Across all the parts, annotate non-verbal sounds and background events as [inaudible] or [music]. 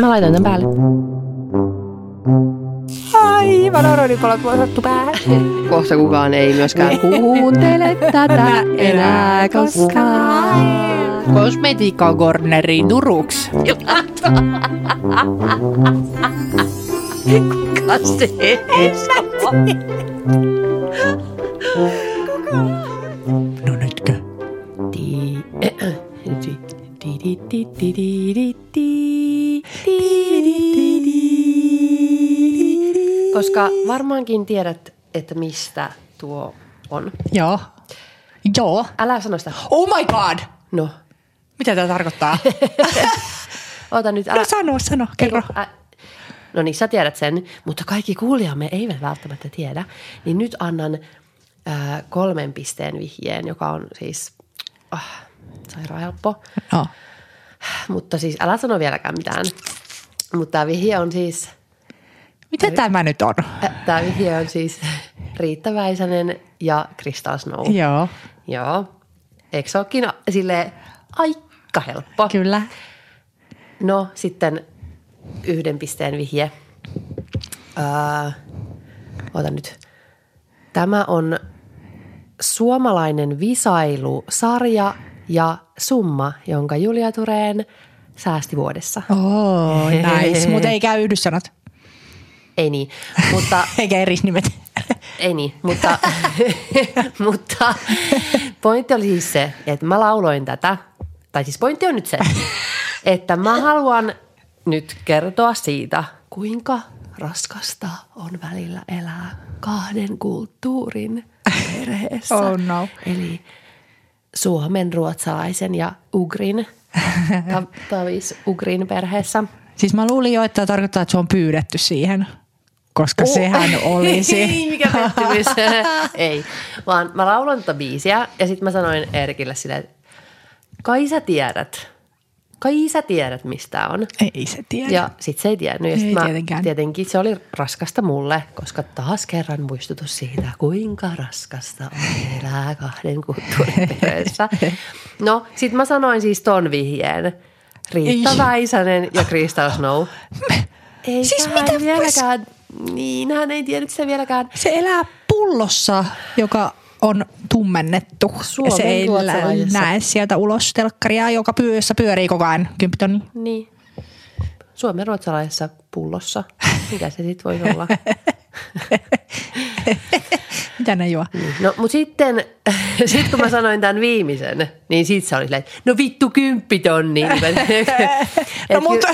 Mä laitan tämän päälle. Aivan oronipalot vuosattu päähän. Kohta kukaan ei myöskään kuuntele tätä enää koskaan. Kosmetiikka Corneriin Turuks. Kuka se No Koska varmaankin tiedät, että mistä tuo on. Joo. Joo. Älä sano sitä. Oh my god! No, Mitä tämä tarkoittaa? ota nyt. Älä, No sano, sano, kerro. Eiku, ä, no niin, sä tiedät sen, mutta kaikki kuulijamme eivät välttämättä tiedä. Niin nyt annan ää, kolmen pisteen vihjeen, joka on siis ah, sairaan helppo. No. Mutta siis älä sano vieläkään mitään. Mutta tämä vihje on siis, Mitä tämä nyt on? tämä vihje on siis Riitta Väisänen ja Crystal Snow. Joo, Joo. Eikö se olekin sille aika helppo? kyllä. No sitten yhden pisteen vihje. Ää, ota nyt. Tämä on suomalainen visailusarja ja summa, jonka Julia Tureen säästi vuodessa. Oh, nice. Mutta ei käy yhdyssanat. [laughs] Ei niin, mutta [laughs] Eikä eri nimet. ei niin, mutta, [laughs] mutta pointti oli siis se, että mä lauloin tätä, tai siis pointti on nyt se, että mä haluan nyt kertoa siitä, kuinka raskasta on välillä elää kahden kulttuurin perheessä. Oh no. Eli suomen, ruotsalaisen ja ugrin, [laughs] ta- tavis ugrin perheessä. Siis mä luulin jo, että tarkoittaa, että se on pyydetty siihen. Koska Oh. sehän [laughs] olisi. Mikä pettymys. [laughs] Ei, vaan mä lauloin tätä biisiä ja sitten mä sanoin Erkille silleen, että kai sä tiedät, kai sä tiedät mistä on. Ei se tiedä. Ja sit se ei tiennyt. Ja sit Ei mä, tietenkään. Tietenkin se oli raskasta mulle, koska taas kerran muistutus siitä, kuinka raskasta on elää kahden kulttuurin. [laughs] No, sit mä sanoin siis ton vihjeen. Riitta Ei. Väisänen ja Crystal Snow. Ei Siis mitä vieläkään, niin hän ei tiennyt sitä vieläkään. Se elää pullossa, joka on tummennettu. ja Suomen se ei näe sieltä ulos telkkaria, joka pyössä pyörii koko ajan. Kymppitonni. Niin. Suomen ruotsalaisessa pullossa. Mikä se sitten voi olla? [laughs] Mitä ne juo? No, mutta sitten, [laughs] sit kun mä sanoin tämän viimeisen, niin sit se oli silleen, että no vittu kymppitonni. [laughs] No mutta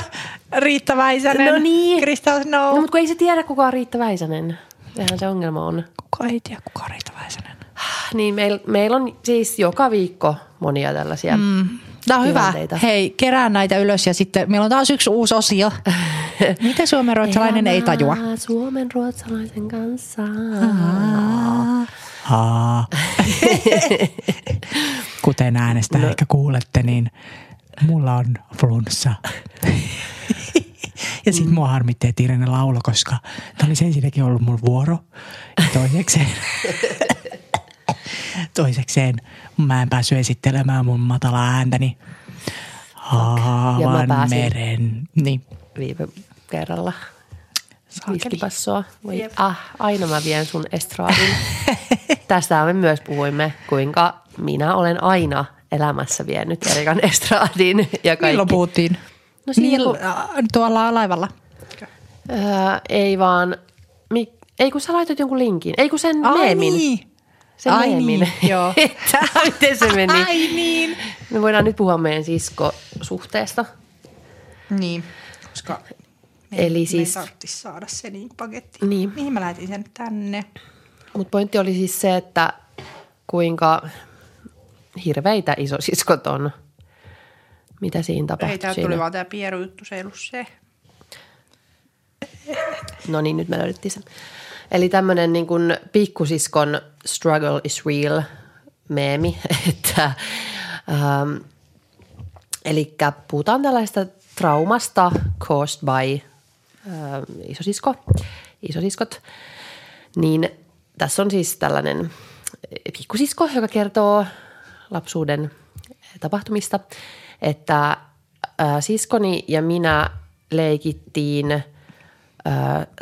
Riitta Väisänen, No niin. Crystal Snow. No, mutta kun ei se tiedä, kuka on Riitta Väisänen. Sehän se ongelma on. Kuka ei tiedä, kuka on Riitta Väisänen? Niin meillä meil on siis joka viikko monia tällaisia. Mm. Tämä on hyvä. Hei, kerään näitä ylös ja sitten meillä on taas yksi uusi osio. [laughs] Miten suomen ruotsalainen ei tajua? Elämää Suomen ruotsalaisen kanssa. Haa. [laughs] Kuten äänestä no. ehkä kuulette, niin mulla on flunssa. [laughs] ja sit mua harmitti, että Irene laulo, koska tämä olisi ensinnäkin ollut mun vuoro. Ja toisekseen, toisekseen mä en päässyt esittelemään mun matala ääntäni. Haavan pääsin. meren. Niin. Viime kerralla. Viskipassoa. Voi, ah, aina mä vien sun estraadin. [laughs] Tästä me myös puhuimme, kuinka minä olen aina elämässä vienyt Erikan [laughs] estraadin. Ja kaikki. Milloin puhuttiin? No siinä Mill- kun- äh, tuolla laivalla. Öö, ei vaan, mi, ei kun sä laitoit jonkun linkin. Ei kun sen Ai meemin. niin. Sen Ai meemin. niin, [laughs] joo. Tää, miten se meni? Ai niin. Me voidaan nyt puhua meidän siskosuhteesta. Niin, koska me, Eli me siis- ei tarvitsisi saada se niin paketti. Niin. Mihin mä lähetin sen tänne? Mutta pointti oli siis se, että kuinka hirveitä isosiskot on. Mitä siinä tapahtui Ei, tää tuli vaan tää pierujuttu, se ei ollut se. No niin, nyt me löydettiin se. Eli tämmöinen niin kuin pikkusiskon struggle is real meemi, [laughs] että ähm, eli puhutaan tällaista traumasta caused by äh, isosisko, isosiskot, niin tässä on siis tällainen pikkusisko, joka kertoo lapsuuden tapahtumista. että äh, siskoni ja minä leikittiin äh,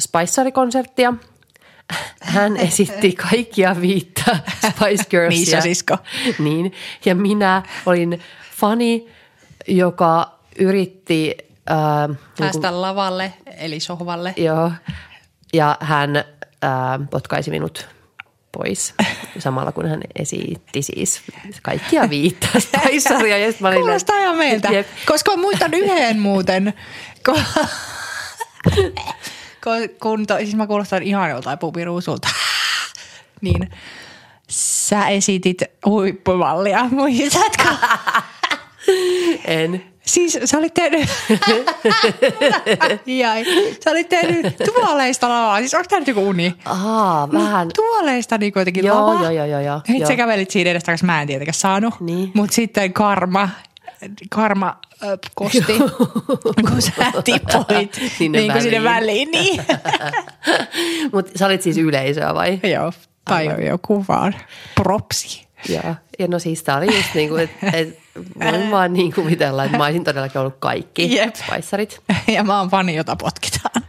Spice-konserttia. Hän esitti kaikkia viittä Spice Girlsia. Niissä sisko. Niin, ja minä olin fani, joka yritti... Äh, niin kuin, Päästä lavalle, eli sohvalle. joo, ja hän äh, potkaisi minut pois samalla kun hän esitti siis kaikkia viittä [laughs] mä olin Kuulostaa ihan meiltä. Jep. Koska muistan yhden muuten, kun, [laughs] kun, to, siis mä kuulostan ihan joltain pupiruusulta. [laughs] niin sä esitit huippumallia, muistatko? [laughs] En. Siis sä olit tehnyt, [laughs] Jai. sä olit tehnyt tuoleista lavaa. Siis onko tämä nyt joku uni? Aa, vähän. Tuoleista niin kuitenkin Joo, lavaa. joo, joo, joo, joo. Sitten sä kävelit siinä edestä, mä en tietenkään saanut. Niin. Mutta sitten karma, karma kosti, kun sä tipuit [laughs] Sinne niin kuin sinne väliin. väliin. Niin. [laughs] Mutta sä olit siis yleisöä vai? joo, tai Aivan. joku vaan propsi. Joo. Ja no siis tää oli just niinku, että et, voin vaan niin kuvitella, että mä olisin todellakin ollut kaikki Jep. Spicerit. [laughs] Ja mä oon fani, jota potkitaan.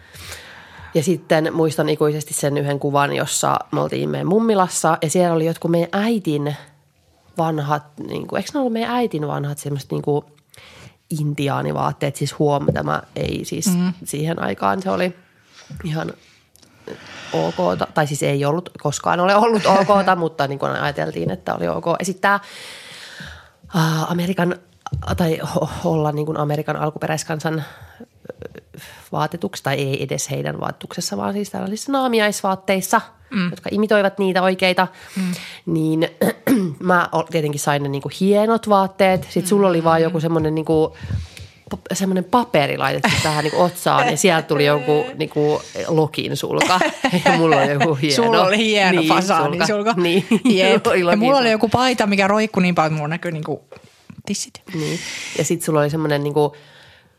Ja sitten muistan ikuisesti sen yhden kuvan, jossa me oltiin meidän mummilassa ja siellä oli jotkut meidän äitin vanhat, niin kuin, eikö ne ollut meidän äitin vanhat semmoiset niin kuin intiaanivaatteet, siis huom, tämä ei siis mm. siihen aikaan se oli ihan ok, tai siis ei ollut, koskaan ole ollut ok, [laughs] mutta niin kuin ajateltiin, että oli ok esittää äh, Amerikan, tai olla niin kuin Amerikan alkuperäiskansan äh, vaatetuksessa, tai ei edes heidän vaatetuksessa, vaan siis tällaisissa naamiaisvaatteissa, mm. jotka imitoivat niitä oikeita, mm. niin mä tietenkin sain ne niin kuin hienot vaatteet. Sitten sulla oli vaan joku semmoinen niin kuin, semmoinen paperi laitettu tähän niin otsaan ja sieltä tuli joku niin kuin lokin sulka [laughs] ja mulla oli joku hieno. Sulla oli hieno niin, fasaani sulka. Niin. Jep. [laughs] Ja mulla oli joku paita, mikä roikkui niin paljon, että mulla näkyy niinku tissit. Niin. Ja sitten sulla oli semmoinen niinku,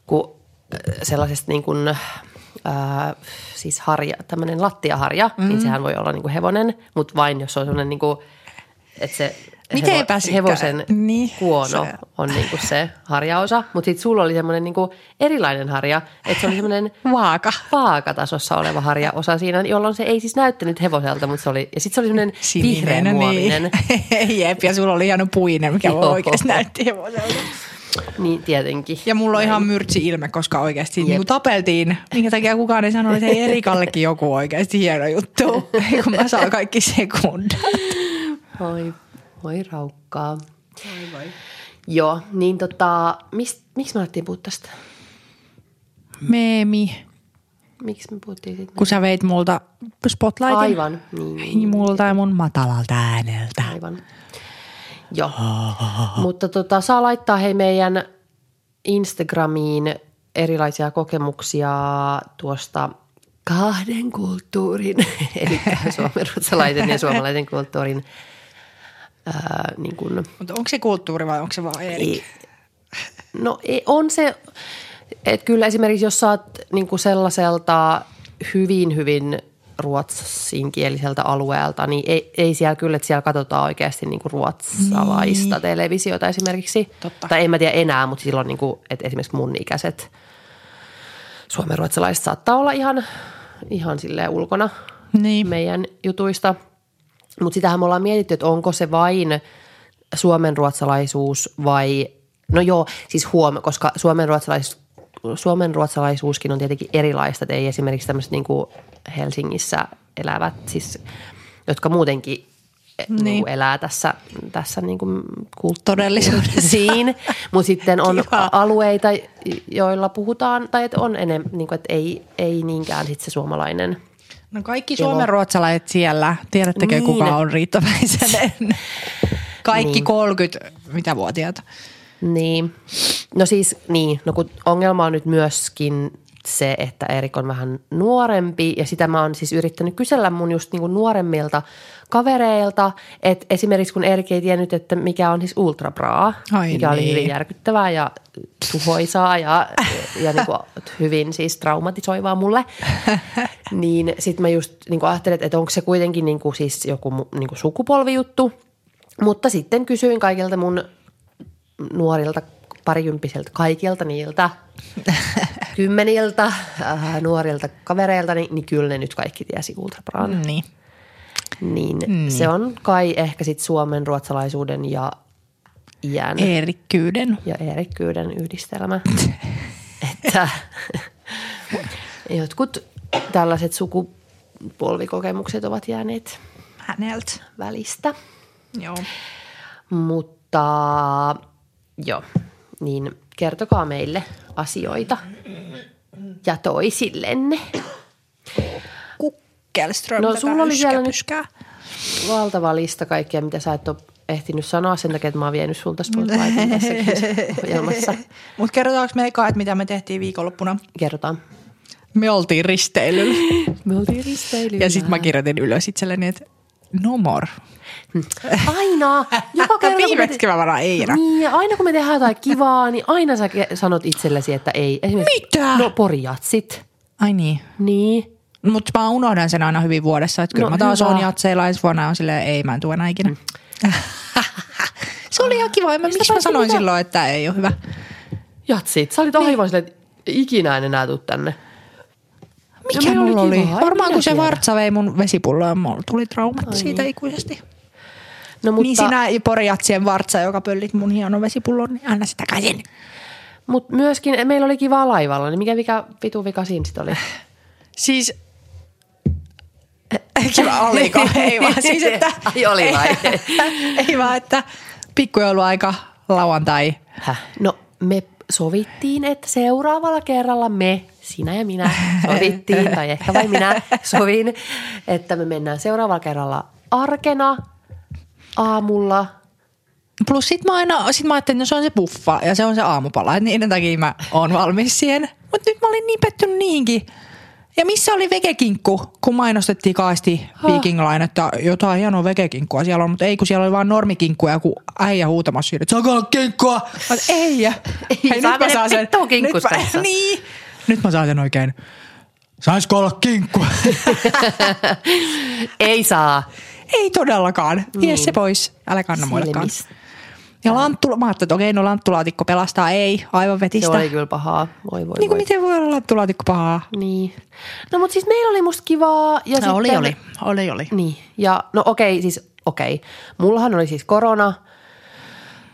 ku, äh, sellaisesta niin kuin, ää, siis harja, tämmöinen lattiaharja, mm. niin sehän voi olla niinku hevonen, mutta vain jos on semmoinen niinku, että se Mitenpä sitten? hevosen Niin, kuono se- on niinku se harjaosa, mutta sitten sulla oli semmoinen niinku erilainen harja, että se oli semmoinen [laughs] Vaaka. vaakatasossa oleva harjaosa siinä, jolloin se ei siis näyttänyt hevoselta, mutta se oli, ja sitten se oli semmoinen vihreä muovinen. [laughs] Niin. Jep, ja sulla oli hieno puinen, mikä Joo. oikeasti näytti hevoselta. Niin tietenkin. Ja mulla on ihan myrtsi ilme, koska oikeasti niin kun tapeltiin, minkä takia kukaan ei sanonut, että hei Erikallekin joku oikeasti hieno juttu, [laughs] kun mä saan kaikki sekundat. Voi, voi raukkaa. Voi, voi. Joo, niin tota, mist, miksi me alettiin puhua tästä? Meemi, Miksi me puhuttiin sitten? kun sä veit multa spotlightin. Aivan, niin, niin, Niin multa ja mun matalalta ääneltä. aivan. Joo, mutta tota, saa laittaa hei meidän Instagramiin erilaisia kokemuksia tuosta kahden kulttuurin, [laughs] eli [laughs] suomenruotsalaisen ja suomalaisen kulttuurin ää, niin kuin, Mutta onko se kulttuuri vai onko se vaan eri? Ei. No ei, on se, että kyllä esimerkiksi jos saat niinku sellaiselta hyvin, hyvin ruotsinkieliseltä alueelta, niin ei, ei siellä kyllä, että siellä katsotaan oikeasti niinku ruotsalaista niin. televisiota esimerkiksi. Totta. Tai en mä tiedä enää, mutta silloin niinku, että esimerkiksi mun ikäiset suomenruotsalaiset saattaa olla ihan, ihan silleen ulkona Niin. meidän jutuista. Mutta sitähän me ollaan mietitty, että onko se vain suomenruotsalaisuus vai, no joo, siis huom, koska suomenruotsalais, suomenruotsalaisuuskin on tietenkin erilaista, että ei esimerkiksi tämmöiset niin Helsingissä elävät, siis, jotka muutenkin niin. Niin elää tässä, tässä niin kuin Todellisuudessa. mutta sitten on Kiva. alueita, joilla puhutaan, tai että on enemmän, niin kuin, että ei, ei niinkään sit se suomalainen – No kaikki suomen ruotsalaiset siellä, tiedättekö Niin. kuka on Riitta Väisänen? Kaikki Niin. 30, mitä vuotiaat? Niin. No siis niin, no kun ongelma on nyt myöskin se, että Erik on vähän nuorempi ja sitä mä oon siis yrittänyt kysellä mun just niinku nuoremmilta kavereilta, että esimerkiksi kun Erik ei tiennyt, että mikä on siis ultrabraa, Ai mikä oli niin. hyvin järkyttävää ja tuhoisaa ja, ja niinku hyvin siis traumatisoivaa mulle, [laughs] niin sitten mä just niinku ajattelin, että onko se kuitenkin niinku siis joku niinku sukupolvijuttu, mutta sitten kysyin kaikilta mun nuorilta parikymppiseltä kaikilta niiltä [laughs] kymmeniltä äh, nuorilta kavereilta, niin, niin kyllä ne nyt kaikki tiesi Ultrabran. Niin. Niin, niin se on kai ehkä sitten Suomen ruotsalaisuuden ja iän Eerikkyyden. ja erikkyyden yhdistelmä. [laughs] että jotkut tällaiset sukupolvikokemukset ovat jääneet Häneltä. välistä. Joo. Mutta joo, niin kertokaa meille asioita ja toisillenne. Kukkelström. No, sulla oli siellä nyt-. Valtava lista kaikkea, mitä sä et ole ehtinyt sanoa sen takia, että mä oon vienyt sulta tässäkin [laughs] ohjelmassa. Mutta kerrotaanko me eka, että mitä me tehtiin viikonloppuna? Kerrotaan. Me oltiin risteilyllä. [laughs] Me oltiin risteilyllä. Ja sitten mä kirjoitin ylös itselleni, että no more. Aina, joka [laughs] kerta kun me Viimeksi mä varaan ei enää. Niin, aina kun me tehdään jotain kivaa, niin aina sä sanot itsellesi, että ei. Esimerkiksi, Mitä? No porijatsit. Ai niin. Niin. Mutta mä unohdan sen aina hyvin vuodessa, että kyllä No, mä taas hyvä. on jatseilla ensi vuonna on silleen, ei mä en enää ikinä. [laughs] se oli ihan kiva. Mä, miksi mä sanoin mitä? silloin, että ei ole hyvä? Jatsit. Sä olit aivan silleen, että ikinä en enää tuu tänne. Mikä oli mulla oli? kivaa, en Varmaan kun se tiedä. vartsa vei mun vesipulloa mulla tuli traumat Ai siitä ikuisesti. No, Mutta... Niin sinä porijatsien vartsa, joka pöllit mun hienon vesipullon, niin anna sitä takaisin. mutta myöskin meillä oli kivaa laivalla, niin mikä vika, vitu vika siinä sit oli? [laughs] Siis [laughs] Kiva oliko? [laughs] Ei vaan siis, että... Ai oli vai? ei vaan, että pikkujouluaika, lauantai. Häh? No me sovittiin, että seuraavalla kerralla me, sinä ja minä sovittiin, tai ehkä vain minä sovin, että me mennään seuraavalla kerralla arkena aamulla. Plus sit mä aina, sit mä ajattelin, että no se on se puffa ja se on se aamupala. Että niiden takia mä oon valmis siihen. Mutta nyt mä olin niin pettynyt niihinkin. Ja missä oli vegekinkku, kun mainostettiin kaasti Viking Line, että jotain hienoa vegekinkkua siellä on, mutta ei kun siellä oli vaan normikinkkuja, kun äijä huutamassa siinä, että saako olla kinkkua? Mä oon, ei. Ei saa mennä vittuun kinkkusta nyt mä, [laughs] niin. Nyt mä saan sen oikein. Saisiko olla kinkkua? [laughs] Ei saa. ei todellakaan. Vie se pois. Älä kanna muillekaan. Ja lanttula, mä ajattelin, että okei, no lanttulaatikko pelastaa. Ei, aivan Se vetistä. oli kyllä pahaa. Voi voi Niin kuin voi. miten voi olla lanttulaatikko pahaa? Niin. No mutta siis meillä oli musta kivaa. Ja sitten, oli, oli, oli. Niin. Ja no okei, siis okei. Mullahan oli siis korona.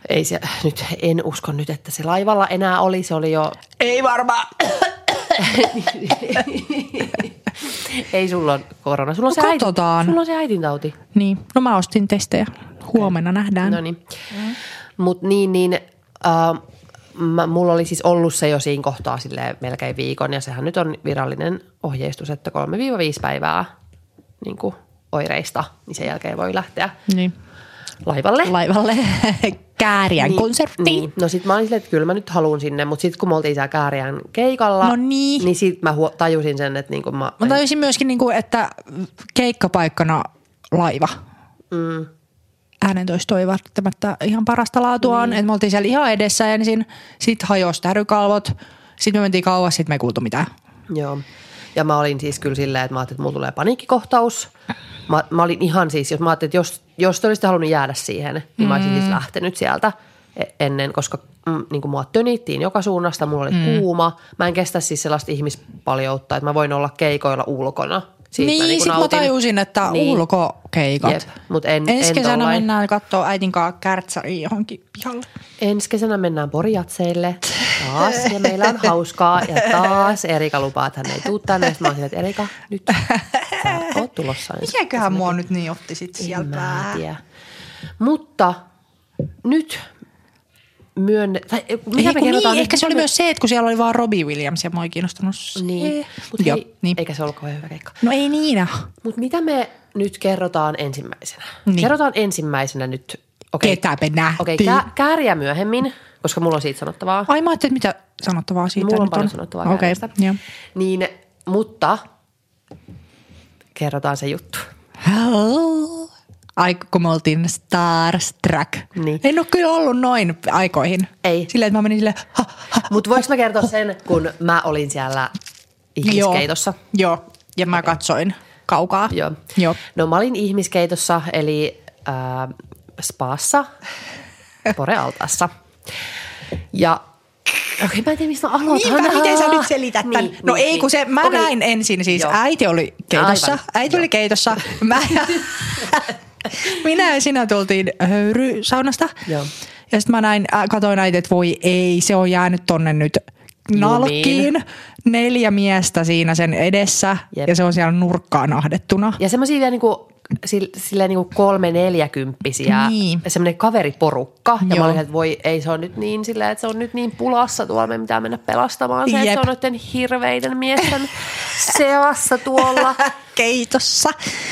Ei se, nyt en usko nyt, että se laivalla enää oli. Se oli jo, Ei varmaan. [laughs] ei sulla on korona. Sulla on, No se, äiti, katsotaan. sulla on se äitintauti. Niin, no mä ostin testejä. Huomenna nähdään. No niin. Mutta niin, niin äh, mä, mulla oli siis ollut se jo siinä kohtaa silleen melkein viikon ja sehän nyt on virallinen ohjeistus, että 3-5 päivää niin kuin oireista, niin sen jälkeen voi lähteä niin. Laivalle. Laivalle [laughs] Kääriän niin, konserttiin. Niin. No sit mä olin silleen, että kyllä mä nyt haluan sinne, mutta sitten kun me oltiin siellä Kääriän keikalla, No niin. niin sit mä huo- tajusin sen, että niin kuin mä... Mä tajusin myöskin, niin kuin, että keikkapaikkana laiva. Mm, Äänentoisto ei välttämättä ihan parasta laatuaan. Niin. Et me oltiin siellä ihan edessä ensin, sitten hajosi tärykalvot, sitten me mentiin kauas, sitten me ei kuultu mitään. Joo. Ja mä olin siis kyllä silleen, että mä ajattelin, että mulla tulee paniikkikohtaus. Mä, mä olin ihan siis, jos mä ajattelin, että jos, jos te olisitte halunnut jäädä siihen, niin mä olisin siis lähtenyt sieltä e- ennen, koska mm, niin kuin mua tönittiin joka suunnasta, mulla oli mm. kuuma. Mä en kestä siis sellaista ihmispaljoutta, että mä voin olla keikoilla ulkona. Siitä niin, mä niin mä nautin. tajusin, että niin. ulkokeikat. Jep, mut en- Ensi en kesänä tollain. mennään katsoa äitin kanssa kärtsäriin johonkin pihalle. Ensi kesänä mennään Porijatseille taas ja meillä on hauskaa ja taas Erika lupaa, että hän ei tuu tänne. Sitten mä oon että Erika, nyt sä oot tulossa. ensi Mikäköhän mua nyt niin otti sit En mä tiedä. Mutta nyt myönne... Tai, mitä Ei, me niin, nyt? ehkä se oli Mitä myös se, että kun siellä oli vaan Robbie Williams ja mua ei kiinnostanut se. Niin, mutta Joo, hei, niin. eikä se ollut kauhean hyvä keikka. No ei niinä. Mutta mitä me nyt kerrotaan ensimmäisenä? Niin. Kerrotaan ensimmäisenä nyt... Okay. Ketä me nähtiin. Okei, okay, kää, kääriä myöhemmin, koska mulla on siitä sanottavaa. Ai mä ajattelin, että mitä sanottavaa siitä Mulla on nyt paljon on. sanottavaa Kääriästä. joo. Niin, mutta kerrotaan se juttu. Hello. Ai kun me oltiin Starstruck. Niin. En ole kyllä ollut noin aikoihin. Ei. Silleen, että mä menin silleen. Mutta voiko mä kertoa sen, kun mä olin siellä ihmiskeitossa? Joo, joo. ja mä katsoin kaukaa. Joo. Joo. No mä olin ihmiskeitossa, eli äh, spaassa, Porealtaassa. Ja Okei, mä en tiedä, mistä mä aloitan. Niinpä, miten sä nyt selität tämän? Niin, no niin, ei, kun se, mä Okei. näin ensin siis, Joo. äiti oli keitossa, Aivan. äiti oli Joo. keitossa, mä [laughs] [laughs] minä ja sinä tultiin höyrysaunasta. Joo. Ja sitten mä näin, äh, katoin äiti, että voi ei, se on jäänyt tonne nyt nalkkiin. Neljä miestä siinä sen edessä Jep. ja se on siellä nurkkaan ahdettuna. Ja semmoisia vielä niinku, sil- silleen niinku kolme neljäkymppisiä, Niin. semmoinen kaveriporukka. Ja Joo. mä olin, että voi ei se on nyt niin silleen, että se on nyt niin pulassa tuolla, me pitää mennä pelastamaan se, että Jep. se on noiden hirveiden miesten [laughs] seassa tuolla. [laughs] Keitossa.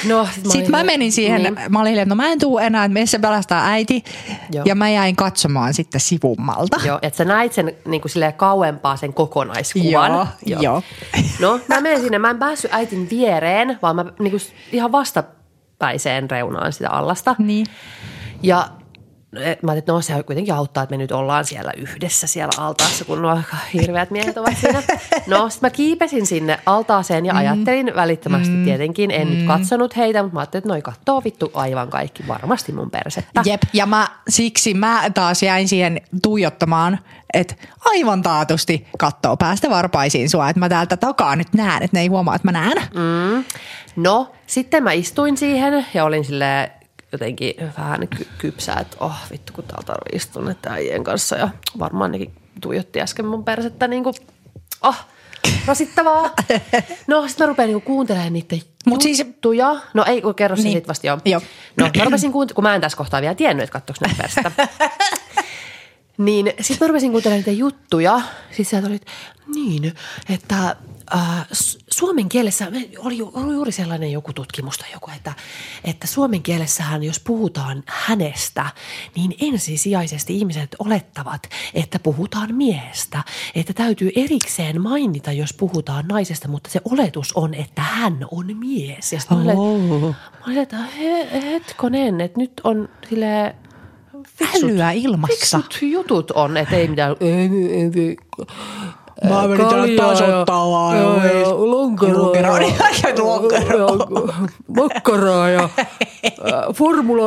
No, sit mä Sitten mä menin siihen, niin. niin. mä olin, että no mä en tuu enää, että meissä pelastaa äiti. Joo. Ja mä jäin katsomaan sitten sivummalta. Joo, että sä näit sen niin kuin silleen kauempaa sen kokonaiskuvan. Joo, joo. No, mä menin sinne, mä en päässyt äitin viereen, vaan mä niin kuin ihan vastapäiseen reunaan sitä allasta. Niin. Ja mä ajattelin, että no se kuitenkin auttaa, että me nyt ollaan siellä yhdessä siellä altaassa, kun nuo hirveät miehet ovat siinä. No, sitten mä kiipesin sinne altaaseen ja Mm. ajattelin välittömästi tietenkin, en nyt katsonut heitä, mutta mä ajattelin, että noi kattoo vittu aivan kaikki varmasti mun persettä. Jep, ja mä, siksi mä taas jäin siihen tuijottamaan, että aivan taatusti kattoo päästä varpaisiin sua, että mä täältä takaa nyt näen, että ne ei huomaa, että mä näen. Mm. No, sitten mä istuin siihen ja olin sille jotenkin vähän ky- kypsää, että oh vittu kun täällä tarvii istua näiden äijien kanssa ja varmaan nekin tuijotti äsken mun persettä niin kuin, oh, rasittavaa. [laughs] No, sitten mä rupean niinku kuuntelemaan niiden Mut siis- juttuja. No ei, kun kerro Niin. sit vasta joo. Joo. No, mä rupesin kuuntelemaan, kun mä en tässä kohtaa vielä tiennyt, että katsoiko ne persettä. [laughs] Niin sitten mä rupesin kuuntelemaan niitä juttuja. Sitten sieltä oli, että niin, että äh, su- suomen kielessä oli, oli juuri sellainen joku tutkimus tai joku, että, että suomen kielessähän jos puhutaan hänestä, niin ensisijaisesti ihmiset olettavat, että puhutaan miehestä. Että täytyy erikseen mainita, jos puhutaan naisesta, mutta se oletus on, että hän on mies. Ja mä olin, Oh. mä olin, että he, hetkonen, että nyt on fiksut- Älyä ilmassa. Fiksut jutut on, että ei mitään, menin täällä tasoittaa vaan. ja, ja, ja lonkeroa Lonkeroa, niin, lonkeroa. ja makkaraa ja [laughs] Formula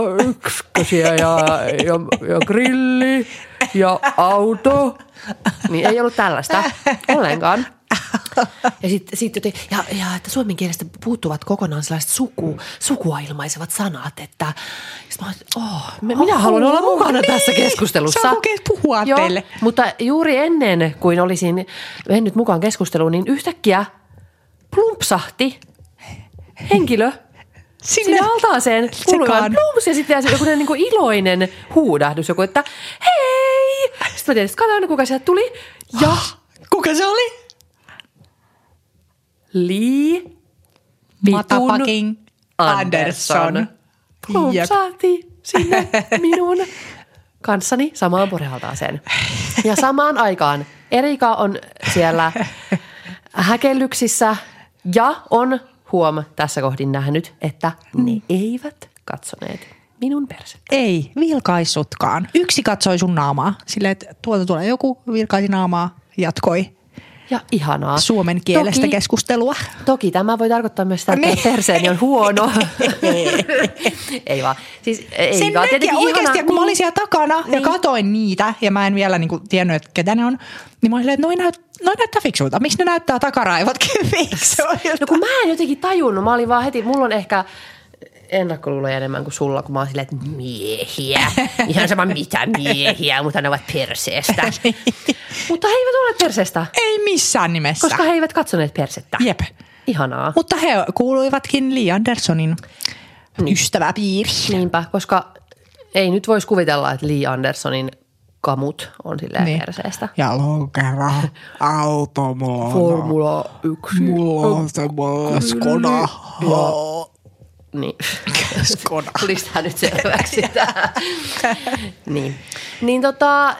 1 ja, ja, ja grilli ja auto. Niin ei ollut tällaista ollenkaan. Ja sitten sit joten, ja, ja että suomen kielestä puuttuvat kokonaan sellaiset suku, sukua ilmaisevat sanat, että sit mä olin, että oh, me- minä haluan olla mukana niin. tässä keskustelussa. Kokeet puhua Joo, teille. mutta juuri ennen kuin olisin mennyt mukaan keskusteluun, niin yhtäkkiä plumpsahti henkilö Sinne sinne altaaseen kuului plumps ja sitten joku niin kuin iloinen huudahdus, joku, että hei! Sitten mä tietysti katsoin, kuka sieltä tuli. Ja Kuka se oli? Lee vitun Anderson Anderson. plumpsahti sinne minun kanssani samaan porealtaaseen. Ja samaan aikaan Erika on siellä häkellyksissä ja on huom tässä kohdin nähnyt, että ne eivät katsoneet minun persettä. Ei, vilkaissutkaan. Yksi katsoi sun naamaa. Silleen, että tuolta tulee joku, vilkaisi naamaa, jatkoi Ja ihanaa. suomen kielestä Toki- keskustelua. Toki tämä voi tarkoittaa myös sitä, että Niin. perseeni on huono. [laughs] ei vaan. Siis, ei Sen vaan. Tietenkin oikeasti, ihanaa. kun mä olin siellä takana niin. ja Niin. katoin niitä, ja mä en vielä niinku tiennyt, että ketä ne on, niin mä olin, että noi, näyt, noi näyttää fiksuilta. Miksi ne näyttää takaraivotkin [laughs] fiksuilta? No kun mä en jotenkin tajunnut, mä olin vaan heti, mulla on ehkä ennakkoluuloja enemmän kuin sulla, kun mä oon silleen, että miehiä. Ihan sama mitä miehiä, mutta ne ovat perseestä. [laughs] mutta he eivät ole perseestä, Ei missään nimessä. koska he eivät katsoneet persettä. Jep. Ihanaa. Mutta he kuuluivatkin Lee Andersonin ystäväpiiriin. Niinpä, koska ei nyt voisi kuvitella, että Lee Andersonin kamut on silleen niin. perseestä. Ja lonkero, auto, mulla on. Formula 1. Mulla on semmoinen Skoda. Niin. [laughs] Skoda. Tuliko tämä nyt selväksi? [laughs] niin. Niin tota,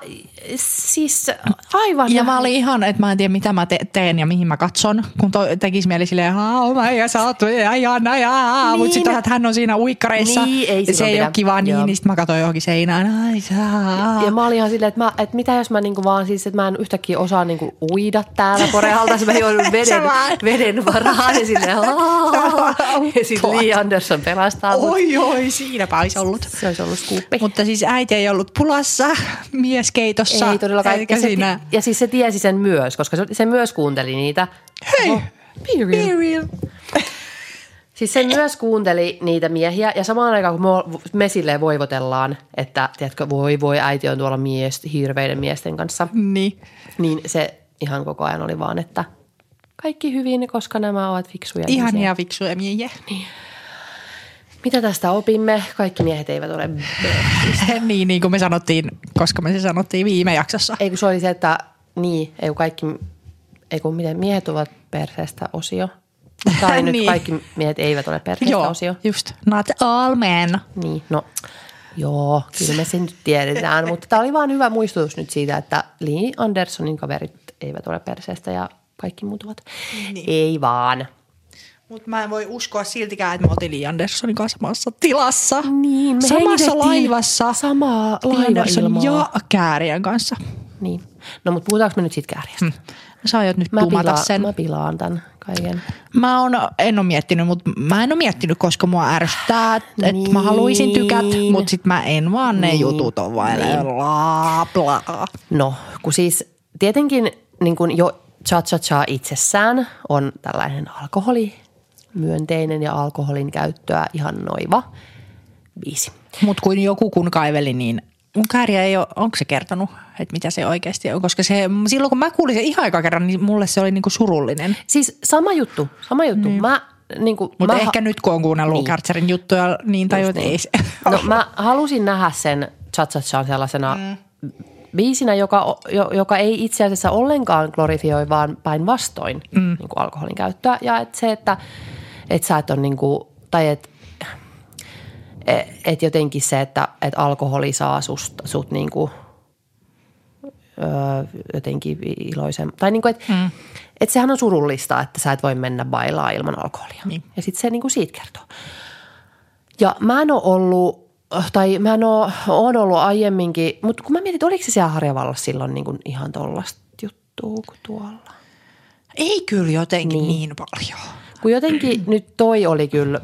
siis aivan. Ja mä olin ihan, että mä en tiedä mitä mä te- teen ja mihin mä katson, kun to- tekisi mieli silleen, haa, mä ja sä oot ja Jana ja Niin. mutta sitten että hän on siinä uikkareissa. Niin, ei ja se ei pidä. ole kiva niin, niin sitten mä katsoin johonkin seinään. Ai, saa. Ja mä olin ihan silleen, että, mä, että mitä jos mä niinku vaan siis, että mä en yhtäkkiä osaa niinku uida täällä porehalta, mä joudun [laughs] veden, veden varaan ja silleen, ja sitten Lee Anderson pelastaa mut. Oi, oi, siinäpä olisi ollut. Se olisi ollut skuuppi. Mutta siis äiti ei ollut pulassa mieskeitossa radiossa. Ei todellakaan. Eikä ja, se, siinä. ja siis se tiesi sen myös, koska se, se myös kuunteli niitä. Hei, Oho, be real. be real. Siis se myös kuunteli niitä miehiä ja samaan aikaan kun me, me silleen voivotellaan, että tiedätkö, voi voi äiti on tuolla mies, hirveiden miesten kanssa, Niin. niin se ihan koko ajan oli vaan, että kaikki hyvin, koska nämä ovat fiksuja Ihan ja fiksuja miehiä. Mitä tästä opimme? Kaikki miehet eivät ole [laughs] niin, niin kuin me sanottiin, koska me se sanottiin viime jaksossa. Ei kun se oli se, että niin, ei kun kaikki, ei kun miten miehet ovat perseestä osio. Tai [laughs] nyt Niin. kaikki miehet eivät ole perseestä Joo, osio. just. Not all men. Niin, no joo, kyllä me sen nyt tiedetään, mutta tämä oli vaan hyvä muistutus nyt siitä, että Lee Andersonin kaverit eivät ole perseestä ja kaikki muut ovat. Niin. Ei vaan. Mutta mä en voi uskoa siltikään, että me oltiin Lee Andersonin kanssa samassa tilassa. Niin, me Samassa laivassa. samaa laivailmaa. ja Käärien kanssa. Niin. No mutta puhutaanko me nyt siitä kääriästä? Hmm. Sä aiot nyt Mä, pumata pilaan, sen. mä pilaan tämän kaiken. Mä on, en ole miettinyt, mutta mä en ole miettinyt, koska mua ärsyttää, että Niin. mä haluaisin tykätä, mutta sit mä en vaan ne Niin. jutut on vain niin. bla bla. No, kun siis tietenkin niin kuin jo cha-cha-cha itsessään on tällainen alkoholimyönteinen ja alkoholin käyttöä ihan noiva biisi. Mutta kun joku kun kaiveli, niin mun kääriä ei ole, onko se kertonut, että mitä se oikeasti on? Koska se, silloin kun mä kuulin sen ihan aika kerran, niin mulle se oli niinku surullinen. Siis sama juttu, sama juttu. Niin. Mä, niin kuin, Mutta mä, ehkä nyt kun on kuunnellut Niin. niin. Kärtsärin juttuja, niin tajut, että ei se. No mä halusin nähdä sen cha-cha-chan sellaisena mm. biisinä, joka, jo, joka ei itse asiassa ollenkaan glorifioi, vaan päinvastoin mm. niin kuin alkoholin käyttöä. Ja et se, että et sä et on niin kuin, tai että et jotenkin se, että et alkoholi saa sust, sut niin kuin, öö, jotenkin iloisen. Tai niin kuin, että mm. et sehän on surullista, että sä et voi mennä bailaa ilman alkoholia. Niin. Ja sitten se niin kuin siitä kertoo. Ja mä en ole ollut, tai mä en ole, oon ollut aiemminkin, mutta kun mä mietin, että oliko se siellä Harjavallassa silloin niin kuin ihan tollasta juttua kuin tuolla. Ei kyllä jotenkin niin, niin paljon. Kun jotenkin nyt toi oli kyllä,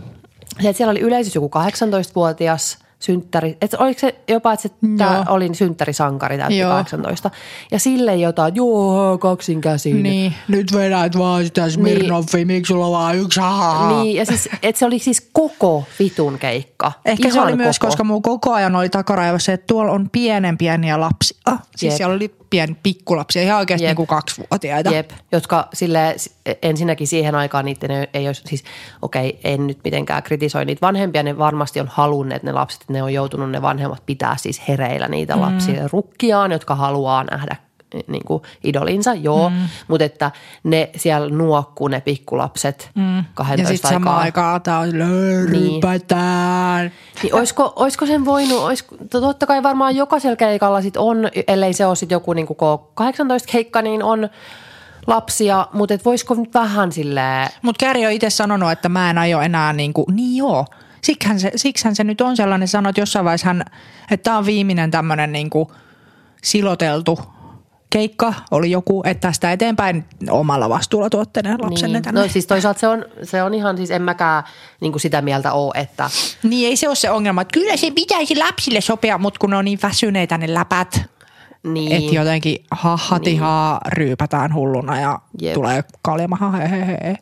se, että siellä oli yleisössä joku 18-vuotias synttäri, että oliko se jopa, että se tää oli synttärisankari täytti Joo. 18. Ja sille jotain, joo, kaksin käsin. Niin. Nyt vedät vaan sitä Smirnoffia, miksi sulla on vaan yksi haha. Niin, ja siis, että se oli siis koko vitun keikka. Ehkä se Ihan oli myös, koko. koska mun koko ajan oli takaraivossa, että tuolla on pienen pieniä lapsia. Siis Jep. siellä oli pieni pikkulapsia, ihan oikeasti Jep. niin kuin kaksivuotiaita. Jep, jotka sille ensinnäkin siihen aikaan niiden ei, ei olisi, siis okei, en nyt mitenkään kritisoi niitä vanhempia, ne varmasti on halunneet ne lapset, ne on joutunut ne vanhemmat pitää siis hereillä niitä mm. lapsia rukkiaan, jotka haluaa nähdä niin kuin idolinsa, joo, mm. mutta että ne siellä nuokkuu ne pikkulapset mm. 12 Ja sitten samaan aikaa. aikaan tämä on Niin. löyrypätään. Niin olisiko, olisiko sen voinut, olisiko, totta kai varmaan jokaisella keikalla sit on, ellei se ole sit joku niin kuin K18-keikka, niin on lapsia, mutta et voisiko nyt vähän silleen, Mutta Käri on itse sanonut, että mä en aio enää niin kuin, niin joo. Siksihän se, siksihän se nyt on sellainen sanoi, että jossain vaiheessa hän, että tämä on viimeinen tämmöinen niin kuin siloteltu keikka, oli joku, että tästä eteenpäin omalla vastuulla tuotte ne lapsenne niin. tänne. No siis toisaalta se on, se on ihan, siis en mäkään niin kuin sitä mieltä ole, että Niin ei se ole se ongelma, että kyllä se pitäisi lapsille sopia, mutta kun ne on niin väsyneitä ne läpät, niin, että jotenkin hahatihaa niin. ryypätään hulluna ja Jep. Tulee kaljamaha hehehe.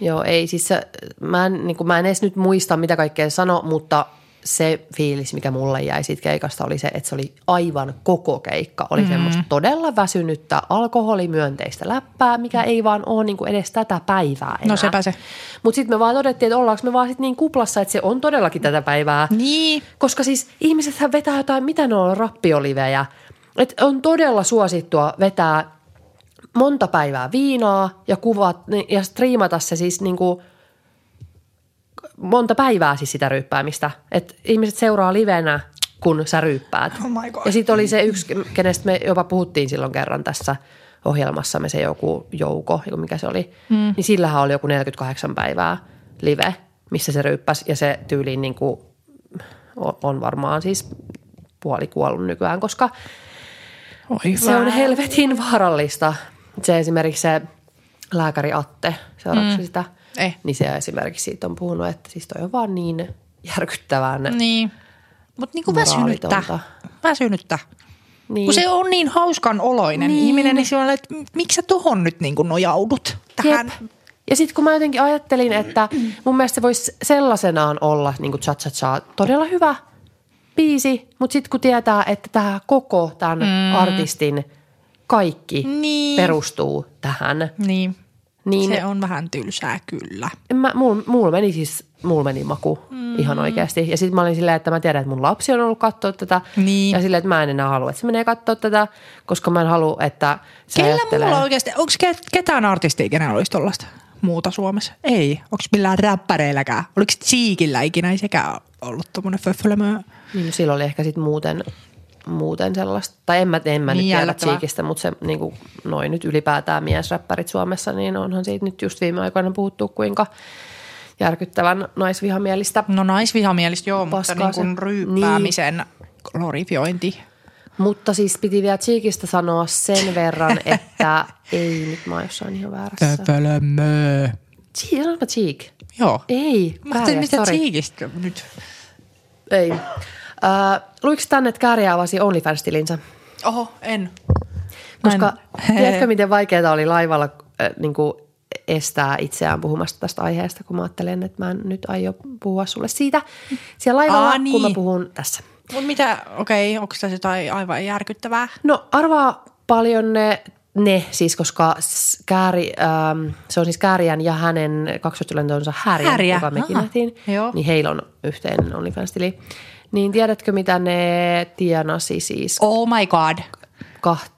joo ei siis se, mä en, niin kuin, mä en edes nyt muista mitä kaikkea sano, mutta se fiilis, mikä mulle jäi siitä keikasta oli se, että se oli aivan koko keikka. Oli mm. semmoista todella väsynyttä alkoholimyönteistä läppää, mikä ei vaan ole niin kuin edes tätä päivää enää. No sepä se. Mutta sitten me vaan todettiin, että ollaanko me vaan sit niin kuplassa, että se on todellakin tätä päivää. Niin. Koska siis ihmisethän vetää jotain, mitä ne on, rappiolivejä. Et on todella suosittua vetää monta päivää viinaa ja kuvat ja striimata se siis niinku monta päivää siis sitä ryyppäämistä. Et ihmiset seuraa livenä, kun sä ryyppäät. Oh my God. ja sitten oli se yksi, kenestä me jopa puhuttiin silloin kerran tässä ohjelmassamme, se joku Jouko, joku mikä se oli. Mm. Niin sillähän oli joku 48 päivää live, missä se ryyppäsi ja se tyyliin niin kuin on, on varmaan siis puoli kuollut nykyään, koska Oi se on helvetin vaarallista. Se esimerkiksi se lääkäri Atte, seuraavaksi mm. sitä, Eh. niin se esimerkiksi siitä on puhunut, että siis toi on vaan niin järkyttävän. Niin. Mutta niinku väsynyttä. Väsynyttä. Niin. Kun se on niin hauskan oloinen Niin. ihminen, niin se on, että miksi sä tohon nyt niin kuin nojaudut tähän? Jep. Ja sitten kun mä jotenkin ajattelin, että mun mielestä se voisi sellaisenaan olla niin kuin cha cha cha todella hyvä biisi, mutta sitten kun tietää, että tämä koko tämän mm. artistin kaikki Niin. perustuu tähän, Niin. Niin Se on vähän tylsää kyllä. mä, mulla, mulla meni siis, mulla meni maku mm. ihan oikeasti. Ja sitten mä olin silleen, että mä tiedän, että mun lapsi on ollut katsoa tätä. Niin. Ja silleen, että mä en enää halua, että se menee katsoa tätä, koska mä en halua, että se Kellä ajattelee. mulla oikeasti, onko ketään artistia, kenellä olisi tollaista muuta Suomessa? Ei. Onko millään räppäreilläkään? Oliko Cheekillä ikinä? Ei sekään ollut tommonen föffölemö. Niin no silloin oli ehkä sitten muuten, muuten sellaista, tai en mä, en mä Niin nyt tiedä. Cheekistä, mutta se niin kuin, noin nyt ylipäätään miesräppärit Suomessa, niin onhan siitä nyt just viime aikoina puhuttu, kuinka järkyttävän naisvihamielistä. No naisvihamielistä joo, mutta Paskaa niin kuin ryyppäämisen glorifiointi. Mutta siis piti vielä Cheekistä sanoa sen verran, [laughs] että ei nyt mä oon jossain ihan väärässä. Föffölemö. Cheek, Cheek. Joo. Ei, Mä ajattelin, mitä. Cheekistä nyt? Ei. Äh, luiko tänne, että Kääriä avasi OnlyFans-tilinsä? Oho, en. Koska en- tiedätkö, miten vaikeaa oli laivalla äh, niin kuin estää itseään puhumasta tästä aiheesta, kun mä ajattelen, että mä en nyt aio puhua sulle siitä siellä laivalla, Aa, kun mä niin. puhun tässä. Mut mitä, okei, okay, onko tässä jotain aivan järkyttävää? No arvaa paljon ne, ne siis koska Kääri, ähm, se on siis Kääriän ja hänen kaksoistulentonsa Härjä, joka mekin aha, nähtiin. joo. Niin heillä on yhteinen OnlyFans-tili. Niin tiedätkö, mitä ne tienasi siis, Oh my god. kaht,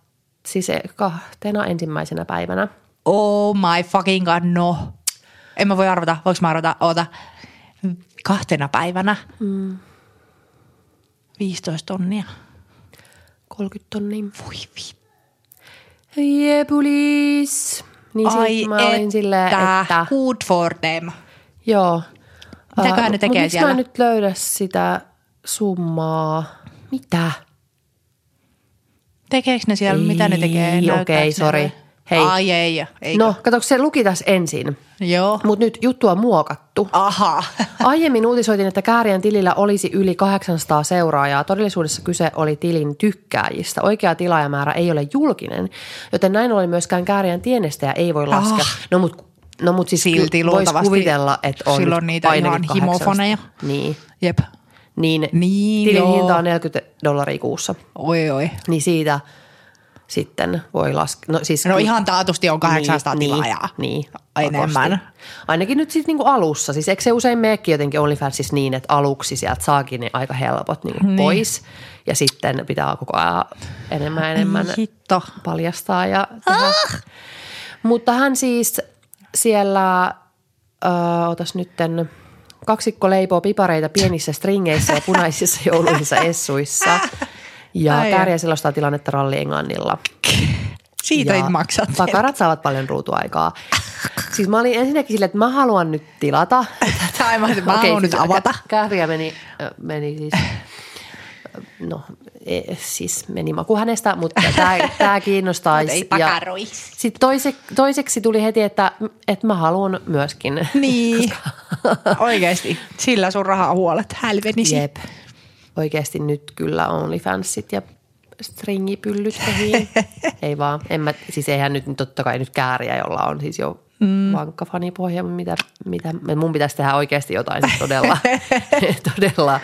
siis kahtena ensimmäisenä päivänä? Oh my fucking god, no. En mä voi arvata, voiko mä arvata, oota, kahtena päivänä. Mm. 15 tonnia. 30 tonnia. Voi vi. Jebulis. Niin Ai mä olin silleen, että good for them. joo. Mitäköhän Ää, ne tekee miksi siellä? mä en nyt löydä sitä summaa? Mitä? Tekeekö ne siellä, mitä ne tekee? Ei, okei, ne sori. Hei. Ai ei, ei. No, katsoks se luki tässä ensin. Joo. Mutta nyt juttu on muokattu. Aha. [laughs] Aiemmin uutisoitiin, että Kääriän tilillä olisi yli 800 seuraajaa. Todellisuudessa kyse oli tilin tykkääjistä. Oikea tilaajamäärä ei ole julkinen, joten näin ollen myöskään Kääriän tienestäjä ei voi laskea. Ah. No mutta no mut siis Silti voisi kuvitella, että on silloin niitä ihan himofoneja. 800. Niin. Jep. Niin, Niin, tilin joo. hinta on 40 dollaria kuussa. Oi oi. Niin siitä sitten voi laskea. No, siis No kun- ihan taatusti on 800 niin, tilaajaa. Niin, Enemmän. pakosti. Ainakin nyt sitten niinku alussa. Siis eikö se usein meekin jotenkin OnlyFansissa niin, että aluksi sieltä saakin ne aika helpot niinku Niin. pois. Ja sitten pitää koko ajan enemmän enemmän Ai hitto. paljastaa ja tehdä. Ah! Mutta hän siis siellä, äh, otas nytten, kaksikko leipoo pipareita pienissä stringeissä ja punaisissa [laughs] jouluisissa essuissa. Ja Ai Kääriä selostaa tilannetta ralli Englannilla. Siitä Ja ei maksat. Pakarat saavat paljon ruutuaikaa. Siis mä olin ensinnäkin silleen, että mä haluan nyt tilata. Tai mä, haluan nyt siis avata. kä- Kääriä meni, meni siis, no e, siis meni maku hänestä, mutta tämä, [laughs] kiinnostaa. Mut ei pakaroi. Sitten toise, toiseksi tuli heti, että, että mä haluan myöskin. Niin. [laughs] [laughs] Oikeasti. Sillä sun rahaa huolet hälvenisi. Jep. Oikeasti nyt kyllä OnlyFansit ja stringipyllyt. [laughs] Ei vaan. En mä, siis eihän nyt totta kai nyt kääriä, jolla on siis jo mm. vankka fanipohja, mitä, mitä, mun pitäisi tehdä oikeasti jotain siis todella, [laughs] todella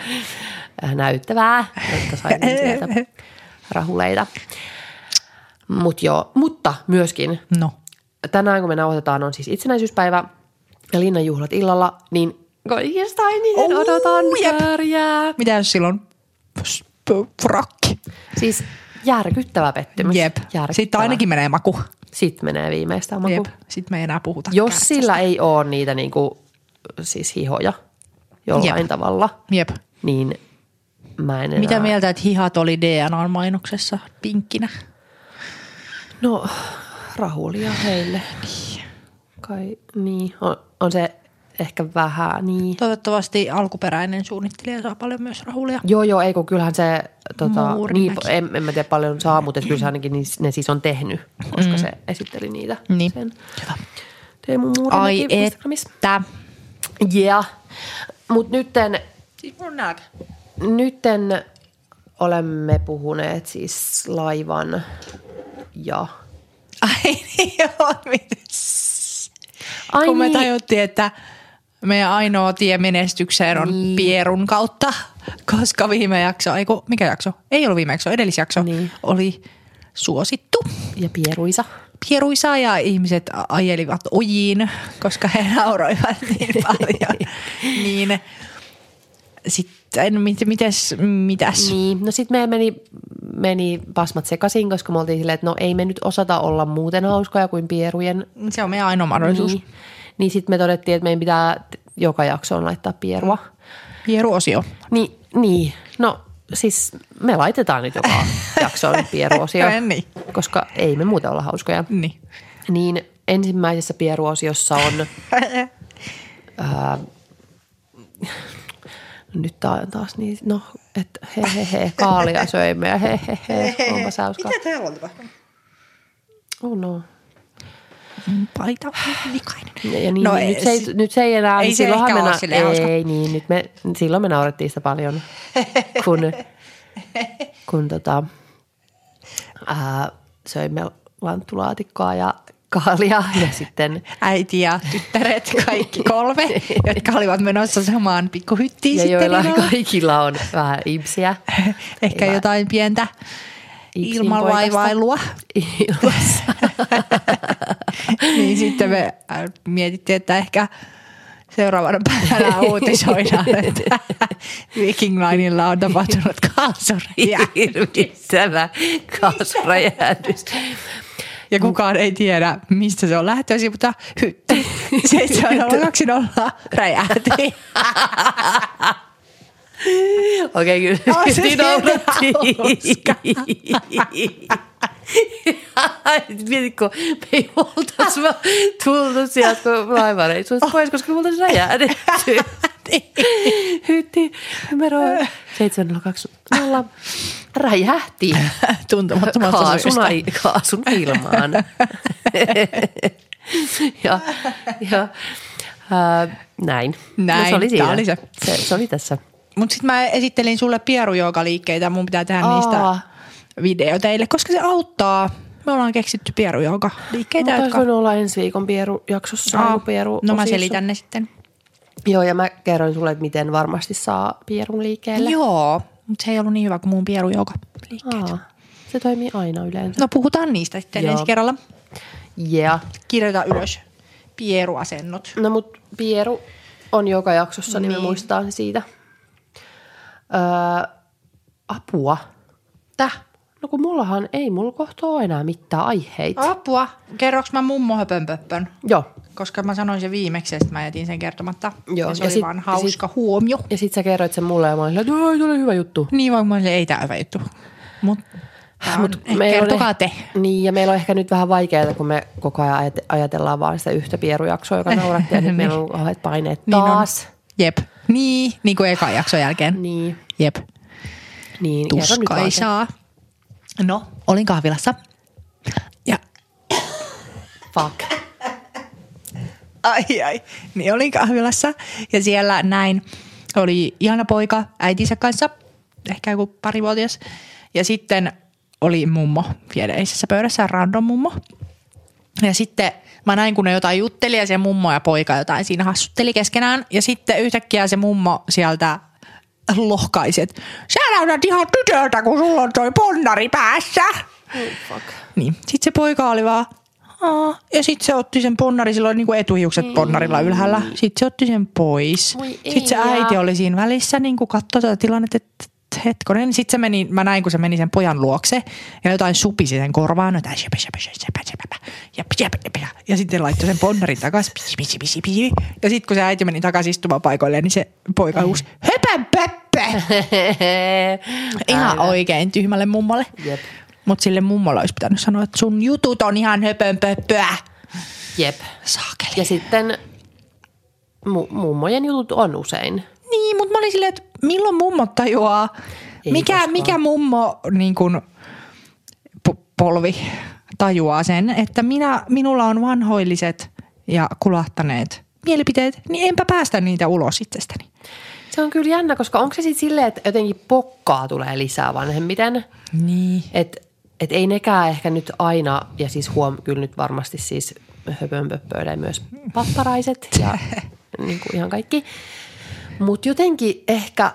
äh, näyttävää, jotta saisin sieltä rahuleita. Mut joo, mutta myöskin No. tänään kun me nauhoitetaan on siis itsenäisyyspäivä ja linnanjuhlat illalla, niin kaikista eniten Uu, odotan jep. kääriää. Mitä jos silloin frakki? Siis järkyttävä pettymys. Jep. Järkyttävä. Sitten ainakin menee maku. Sitten menee viimeistään maku. Jep. Sitten me ei enää puhuta Jos kärtsästä. sillä ei ole niitä niinku, siis hihoja jollain Jep. tavalla, Jep. niin mä en enää. Mitä mieltä, että hihat oli DNA-mainoksessa pinkkinä? No, rahulia heille. Kai niin, on, on se ehkä vähän niin. Toivottavasti alkuperäinen suunnittelija saa paljon myös rahulia. Joo, joo, ei kun kyllähän se, tota, niin, en, en mä tiedä paljon saa, mutta kyllä se ainakin niin, ne siis on tehnyt, koska mm. se esitteli niitä. Niin. Sen. Teemu Ai Muurimäki Instagramissa. että. Yeah. Mutta nytten, Siis mun nälkä. nytten olemme puhuneet siis laivan ja... Ai niin, [laughs] joo? Ai Kun me niin. tajuttiin, että meidän ainoa tie menestykseen on Niin. Pierun kautta, koska viime jakso, ei kun, mikä jakso? Ei ollut viime jakso, edellisjakso Niin. oli suosittu. Ja pieruisa. Pieruisa ja ihmiset ajelivat ojiin, koska he [laughs] nauroivat niin paljon. [laughs] niin sitten, mit, mites, mitäs? Niin, no sitten meillä meni, meni pasmat sekaisin, koska me oltiin silleen, että no ei me nyt osata olla muuten hauskoja kuin pierujen. Se on meidän ainoa mahdollisuus. Niin, niin sitten me todettiin, että meidän pitää joka jaksoon laittaa pierua. Pieruosio. Niin, niin, no siis me laitetaan nyt joka [laughs] jaksoon pieruosio, niin. koska ei me muuten olla hauskoja. Niin. Niin ensimmäisessä pieruosiossa on, [laughs] ää, nyt tää on taas niin, no, että he he he, kaalia söimme ja he he he, onpas hauskaa. täällä on tapahtunut? Oh no. Paita on likainen. Ja, ja niin, No ei- nyt, se ei, si- nyt se ei enää, ei se silloinhan ehkä me na- silleen hauska. Ei, niin, nyt me, silloin me naurettiin sitä paljon, [laughs] kun, kun tota, ää, söimme lanttulaatikkoa ja kaalia ja sitten Äiti ja tyttäret, kaikki kolme, jotka olivat menossa samaan pikkuhyttiin ja sitten. joilla illalla. kaikilla on vähän impsiä. Ehkä Hyvä. jotain pientä. Ilmassa. [laughs] niin sitten me äh, mietittiin, että ehkä seuraavana päivänä [laughs] uutisoidaan, että [laughs] Viking Linella on tapahtunut kaasuria. Hirvittävä kaasuräjähdys. Ja kukaan ei tiedä, mistä se on lähtöisin, mutta hytti [laughs] 7.02.0 räjähti. Okei, kyllä. On se hauska. Mietit, kun me ei oltaisi tultu sieltä kun laivareissuista pois, koska me oltaisiin räjähdetty. [laughs] Hytti numero 7020 räjähti [laughs] Tuntemattomasta kaasun, syystä. ai- kaasun ilmaan. [laughs] ja ja äh, näin. Näin, No, se oli siinä. oli se. se. Se oli tässä. Mutta sitten mä esittelin sulle pierujooga-liikkeitä. Mun pitää tehdä Aa. niistä video teille, koska se auttaa. Me ollaan keksitty pierujooga-liikkeitä, Mutta olisi jotka... olla ensi viikon pieru jaksossa. Aa, pieru no mä selitän ne sitten. Joo, ja mä kerroin sulle, että miten varmasti saa pierun liikkeelle. Joo, mutta se ei ollut niin hyvä kuin mun pierujooga-liikkeet. Aa, se toimii aina yleensä. No puhutaan niistä sitten Joo. ensi kerralla. Yeah. Kirjoita ylös pieruasennot. No mut pieru on joka jaksossa, niin, niin. me muistetaan siitä. Öö, apua. Täh? No kun mullahan ei mulla kohta ole enää mitään aiheita. Apua. Kerroks mä mummo höpönpöppön? Joo. Koska mä sanoin sen viimeksi ja sit mä jätin sen kertomatta. Joo, Ja se ja oli sit- vaan hauska huomio. Ja sit sä kerroit sen mulle ja mä olin että "Oi, toi oli hyvä juttu. Niin vaan mä olin, ei tää hyvä juttu. Mut, Mut kertokaa te. Niin, ja meillä on ehkä nyt vähän vaikeaa, kun me koko ajan ajate- ajatellaan vaan sitä yhtä pierujaksoa, joka nauratti, ja nyt meillä on [laughs] kauheat paineet Niin on. taas. Jep. Niin, niin kuin eka jakson jälkeen. Niin, Jep. niin. kerro No, olin kahvilassa. Ja Fuck. ai ai, niin olin kahvilassa. Ja siellä näin oli ihana poika äitinsä kanssa, ehkä joku parivuotias. Ja sitten oli mummo viereisessä pöydässä, random mummo. Ja sitten mä näin, kun ne jotain jutteli ja se mummo ja poika jotain siinä hassutteli keskenään. Ja sitten yhtäkkiä se mummo sieltä lohkaisi, että sä näytät ihan tytöltä, kun sulla on toi ponnari päässä. Fuck. Niin. Sitten se poika oli vaan, Aa. ja sitten se otti sen ponnari, sillä oli niinku etuhiukset ponnarilla ylhäällä. Sitten se otti sen pois. Sitten se äiti oli siinä välissä, niin katsoi tätä tilannetta, että hetkonen. Sitten se meni, mä näin, kun se meni sen pojan luokse ja jotain supisi sen korvaan. Jotain shepä, shepä, shepä, shepä, ja, shepä, shepä. ja sitten laittoi sen ponnarin takaisin. Ja sitten kun se äiti meni takaisin istumaan paikoilleen, niin se poika huusi, höpän pöppö! [laughs] Ihan oikein tyhmälle mummolle. Jep. Mutta sille mummolle olisi pitänyt sanoa, että sun jutut on ihan höpönpöppöä. Jep. Saakeli. Ja sitten mu- mummojen jutut on usein. Niin, mutta mä olin silleen, että milloin mummot tajuaa, Ei mikä, koskaan. mikä mummo niin kun, po- polvi tajuaa sen, että minä, minulla on vanhoilliset ja kulahtaneet mielipiteet, niin enpä päästä niitä ulos itsestäni. Se on kyllä jännä, koska onko se sitten silleen, että jotenkin pokkaa tulee lisää vanhemmiten? Niin. Että et ei nekään ehkä nyt aina, ja siis huom, kyllä nyt varmasti siis höpönpöppöilee myös papparaiset ja [laughs] niin kuin ihan kaikki. Mutta jotenkin ehkä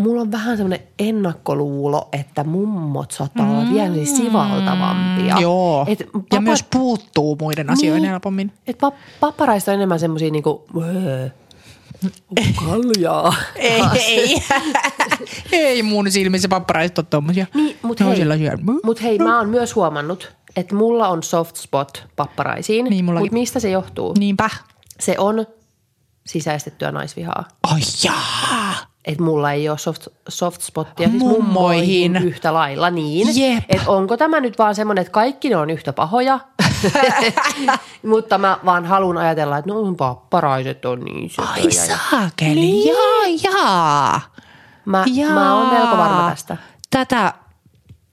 mulla on vähän semmoinen ennakkoluulo, että mummot saattaa olla vielä sivaltavampia. Joo. Et Ja papa- myös puuttuu muiden asioiden Niin. helpommin. Et pap- papparaiset on enemmän semmoisia niinku, "Öö, kaljaa. Ei, [laughs] ei. ei mun silmissä papparaiset on tommosia. Niin, mut Ne on hei, mut hei, mä oon myös huomannut, että mulla on soft spot papparaisiin. Niin, mullakin. Mut mistä se johtuu? Niinpä. Se on sisäistettyä naisvihaa. Ai jaa. Että mulla ei ole soft, soft spottia siis Mummoihin. mummoihin yhtä lailla niin. Että onko tämä nyt vaan semmoinen, että kaikki ne on yhtä pahoja, [laughs] mutta mä vaan haluan ajatella, että no papparaiset on niin Ai söpöjä. ja- saakeli. Niin. Jaa, jaa. Mä, jaa. mä oon melko varma tästä. Tätä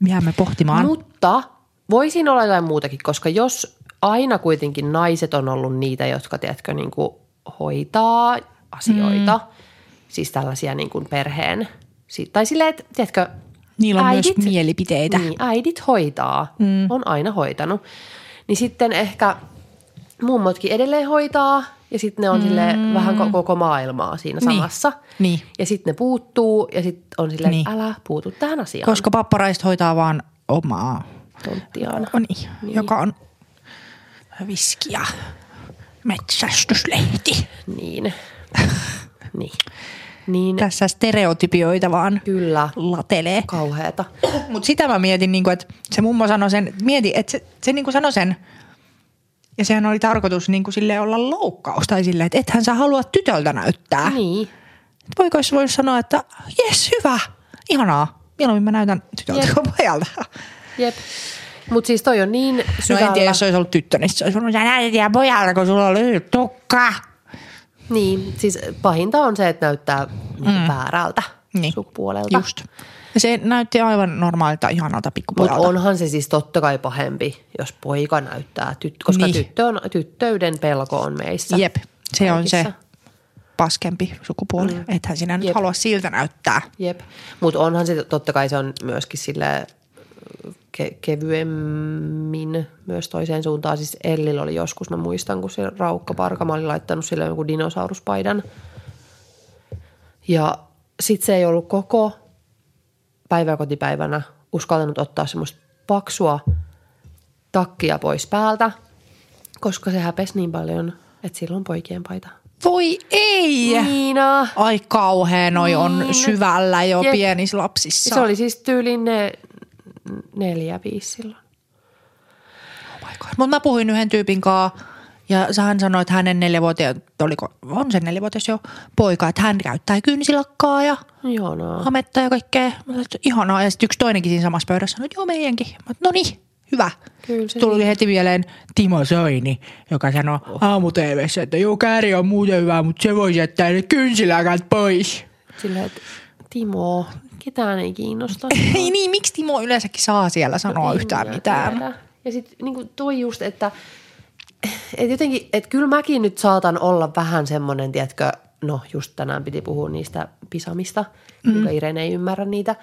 jäämme pohtimaan. Mutta voisin olla jotain muutakin, koska jos aina kuitenkin naiset on ollut niitä, jotka, tiedätkö, niin kuin hoitaa asioita, mm. siis tällaisia niin kuin perheen, tai silleen, että, tiedätkö, Niillä on myös mielipiteitä. Niin, äidit hoitaa, mm. on aina hoitanut. Niin sitten ehkä mummotkin edelleen hoitaa ja sitten ne on mm. vähän ko- koko maailmaa siinä Niin. samassa. Niin. Ja sitten ne puuttuu ja sitten on silleen, Niin. älä puutu tähän asiaan. Koska papparaiset hoitaa vaan omaa, tonttiaan. on, niin. joka on viskiä. Metsästyslehti. Niin. [laughs] niin. Niin, Tässä stereotypioita vaan kyllä. latelee. Kauheeta. [clears throat] Mutta sitä mä mietin, niin että se mummo sanoi sen, mieti, että se, se niin sanoi sen, ja sehän oli tarkoitus niin sille olla loukkaus tai silleen, että ethän sä halua tytöltä näyttää. Niin. Et Voiko jos voisi sanoa, että jes, hyvä, ihanaa, mieluummin mä näytän tytöltä Jep. kuin pojalta. Jep. Mutta siis toi on niin No syvällä. en tiedä, jos se olisi ollut tyttö, niin se olisi näytät ihan pojalta, kun sulla on lyhyt tukka. Niin, siis pahinta on se, että näyttää mm. väärältä Niin. sukupuolelta. Just. Ja se näytti aivan normaalilta, ihanalta Mutta pikkupojalta. onhan se siis totta kai pahempi, jos poika näyttää, tyt- koska Niin. niin. tyttö on, tyttöyden pelko on meissä. Jep, se on se kaikissa. paskempi sukupuoli. Mm. Ethän sinä nyt Jep. halua siltä näyttää. Jep. Mutta onhan se, totta kai se on myöskin sille ke- kevyemmin myös toiseen suuntaan. Siis Ellillä oli joskus, mä muistan, kun se Raukka Parkama oli laittanut sille jonkun dinosauruspaidan. Ja sitten se ei ollut koko päiväkotipäivänä uskaltanut ottaa semmoista paksua takkia pois päältä, koska se häpesi niin paljon, että sillä on poikien paita. Voi ei! Niina! Ai kauhea, noi on Niin. syvällä jo Jep. pienissä lapsissa. Se oli siis tyyliin ne neljä, viisi silloin. Mutta mä puhuin yhden tyypin kanssa ja hän sanoi, että hänen neljävuotias, oliko, on se neljävuotias jo poika, että hän käyttää kynsilakkaa ja Ihanaa. hametta ja kaikkea. Mä sanoin, että ihanaa. Ja sitten yksi toinenkin siinä samassa pöydässä sanoi, että joo meidänkin. Mä no niin, hyvä. Kyllä se Tuli heti mieleen Timo Soini, joka sanoi oh. aamu että joo kääri on muuten hyvä, mutta se voi jättää ne kynsilakat pois. Silleen, että Timo, ketään ei kiinnosta. [laughs] Ei niin, miksi Timo yleensäkin saa siellä sanoa En yhtään mitään? tiedä. Ja sitten niin toi just, että et jotenkin, että kyllä mäkin nyt saatan olla vähän semmoinen, tiedätkö, no just tänään piti puhua niistä pisamista, mm. kuinka Irene ei ymmärrä niitä.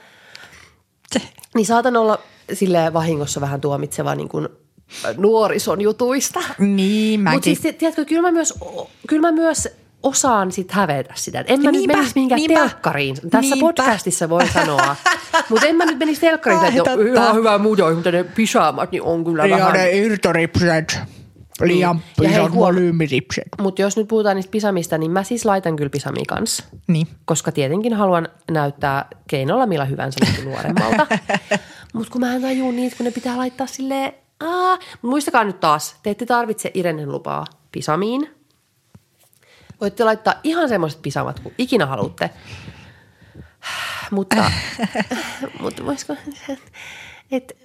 Niin saatan olla sille vahingossa vähän tuomitseva niin kuin nuorison jutuista. Niin, mäkin. Mutta siis tiedätkö, kyllä mä myös, kyllä mä myös osaan sit hävetä sitä. Et en mä Niinpä, nyt menisi mihinkään niinpä. telkkariin. Tässä Niinpä. podcastissa voi sanoa. [laughs] Mutta en mä nyt menisi telkkariin, Ai, että totta. ihan hyvä muuta, mutta ne pisamat niin on kyllä Liian vähän. ne irtoripset. Liian Niin. Ja isot huom- volyymiripset. Mutta jos nyt puhutaan niistä pisamista, niin mä siis laitan kyllä pisamia kanssa. Niin. Koska tietenkin haluan näyttää keinolla millä hyvänsä nuoremmalta. [laughs] Mutta kun mä en tajua niitä, kun ne pitää laittaa silleen, Aa. Muistakaa nyt taas, te ette tarvitse Irenen lupaa pisamiin. Voitte laittaa ihan semmoiset pisamat, kuin ikinä haluatte. Mutta, [laughs] mutta voisiko, et,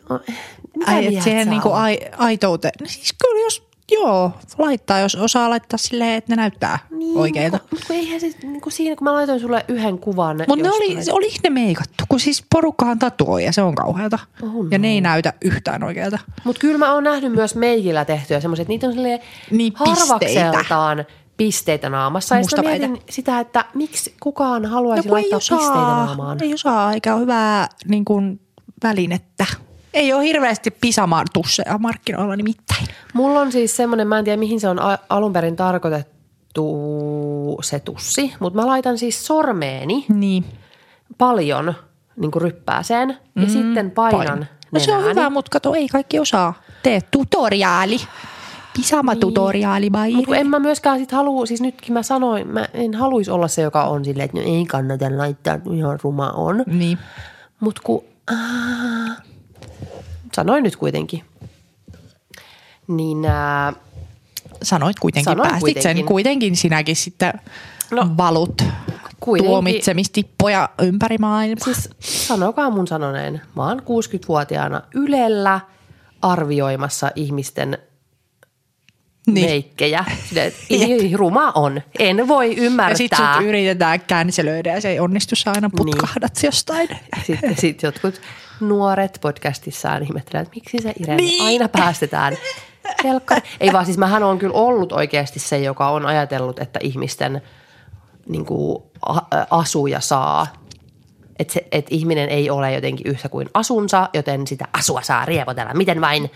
mitä Ai, et mieltä siihen niinku ai, aitouteen. No siis kyllä jos, joo, laittaa, jos osaa laittaa silleen, että ne näyttää niin, oikeita. Mutta kun eihän se, niin kuin siinä, kun mä laitoin sulle yhden kuvan. Mutta ne oli, se oli ne meikattu, kun siis porukkahan tatuoi ja se on kauheata. On, ja ne ei näytä yhtään oikealta. Mutta kyllä mä oon nähnyt myös meikillä tehtyjä semmoiset, niitä on silleen Niin, harvakseltaan pisteitä naamassa. Ja Mustapäitä. mietin sitä, että miksi kukaan haluaisi No laittaa pisteitä osaa, naamaan. ei osaa, eikä ole hyvää niin kuin, välinettä. Ei ole hirveästi pisamartusseja markkinoilla nimittäin. Mulla on siis semmoinen, mä en tiedä mihin se on alun perin tarkoitettu se tussi, mutta mä laitan siis sormeeni Niin. paljon niin kuin ryppääseen ja mm, sitten painan No se on hyvä, mutta kato, ei kaikki osaa. Tee tutoriaali. Pisama-tutoriaali, Mutta kun Bairi. en mä myöskään sit halua, siis nytkin mä sanoin, mä en haluaisi olla se, joka on silleen, että no ei kannata laittaa, ihan ruma on. Niin. Mutta kun, äh, sanoin nyt kuitenkin, niin äh, Sanoit kuitenkin, Sanoin päästit kuitenkin. sen. Kuitenkin sinäkin sitten no, valut kuitenkin. tuomitsemistippoja ympäri maailmaa. siis sanokaa mun sanoneen, mä oon 60-vuotiaana Ylellä arvioimassa ihmisten Niin. meikkejä. [laughs] Ruma on. En voi ja sitten ymmärtää. sut yritetään cancelöidä ja se ei onnistu, sä aina Niin. putkahdat jostain. Sitten sit jotkut nuoret podcastissaan ihmettelevät, että miksi se Irene Niin. aina päästetään helkkari. Ei vaan siis mähän on kyllä ollut oikeasti se, joka on ajatellut, että ihmisten niin kuin, asuja saa. Että et ihminen ei ole jotenkin yhtä kuin asunsa, joten sitä asua saa riepotella miten vain.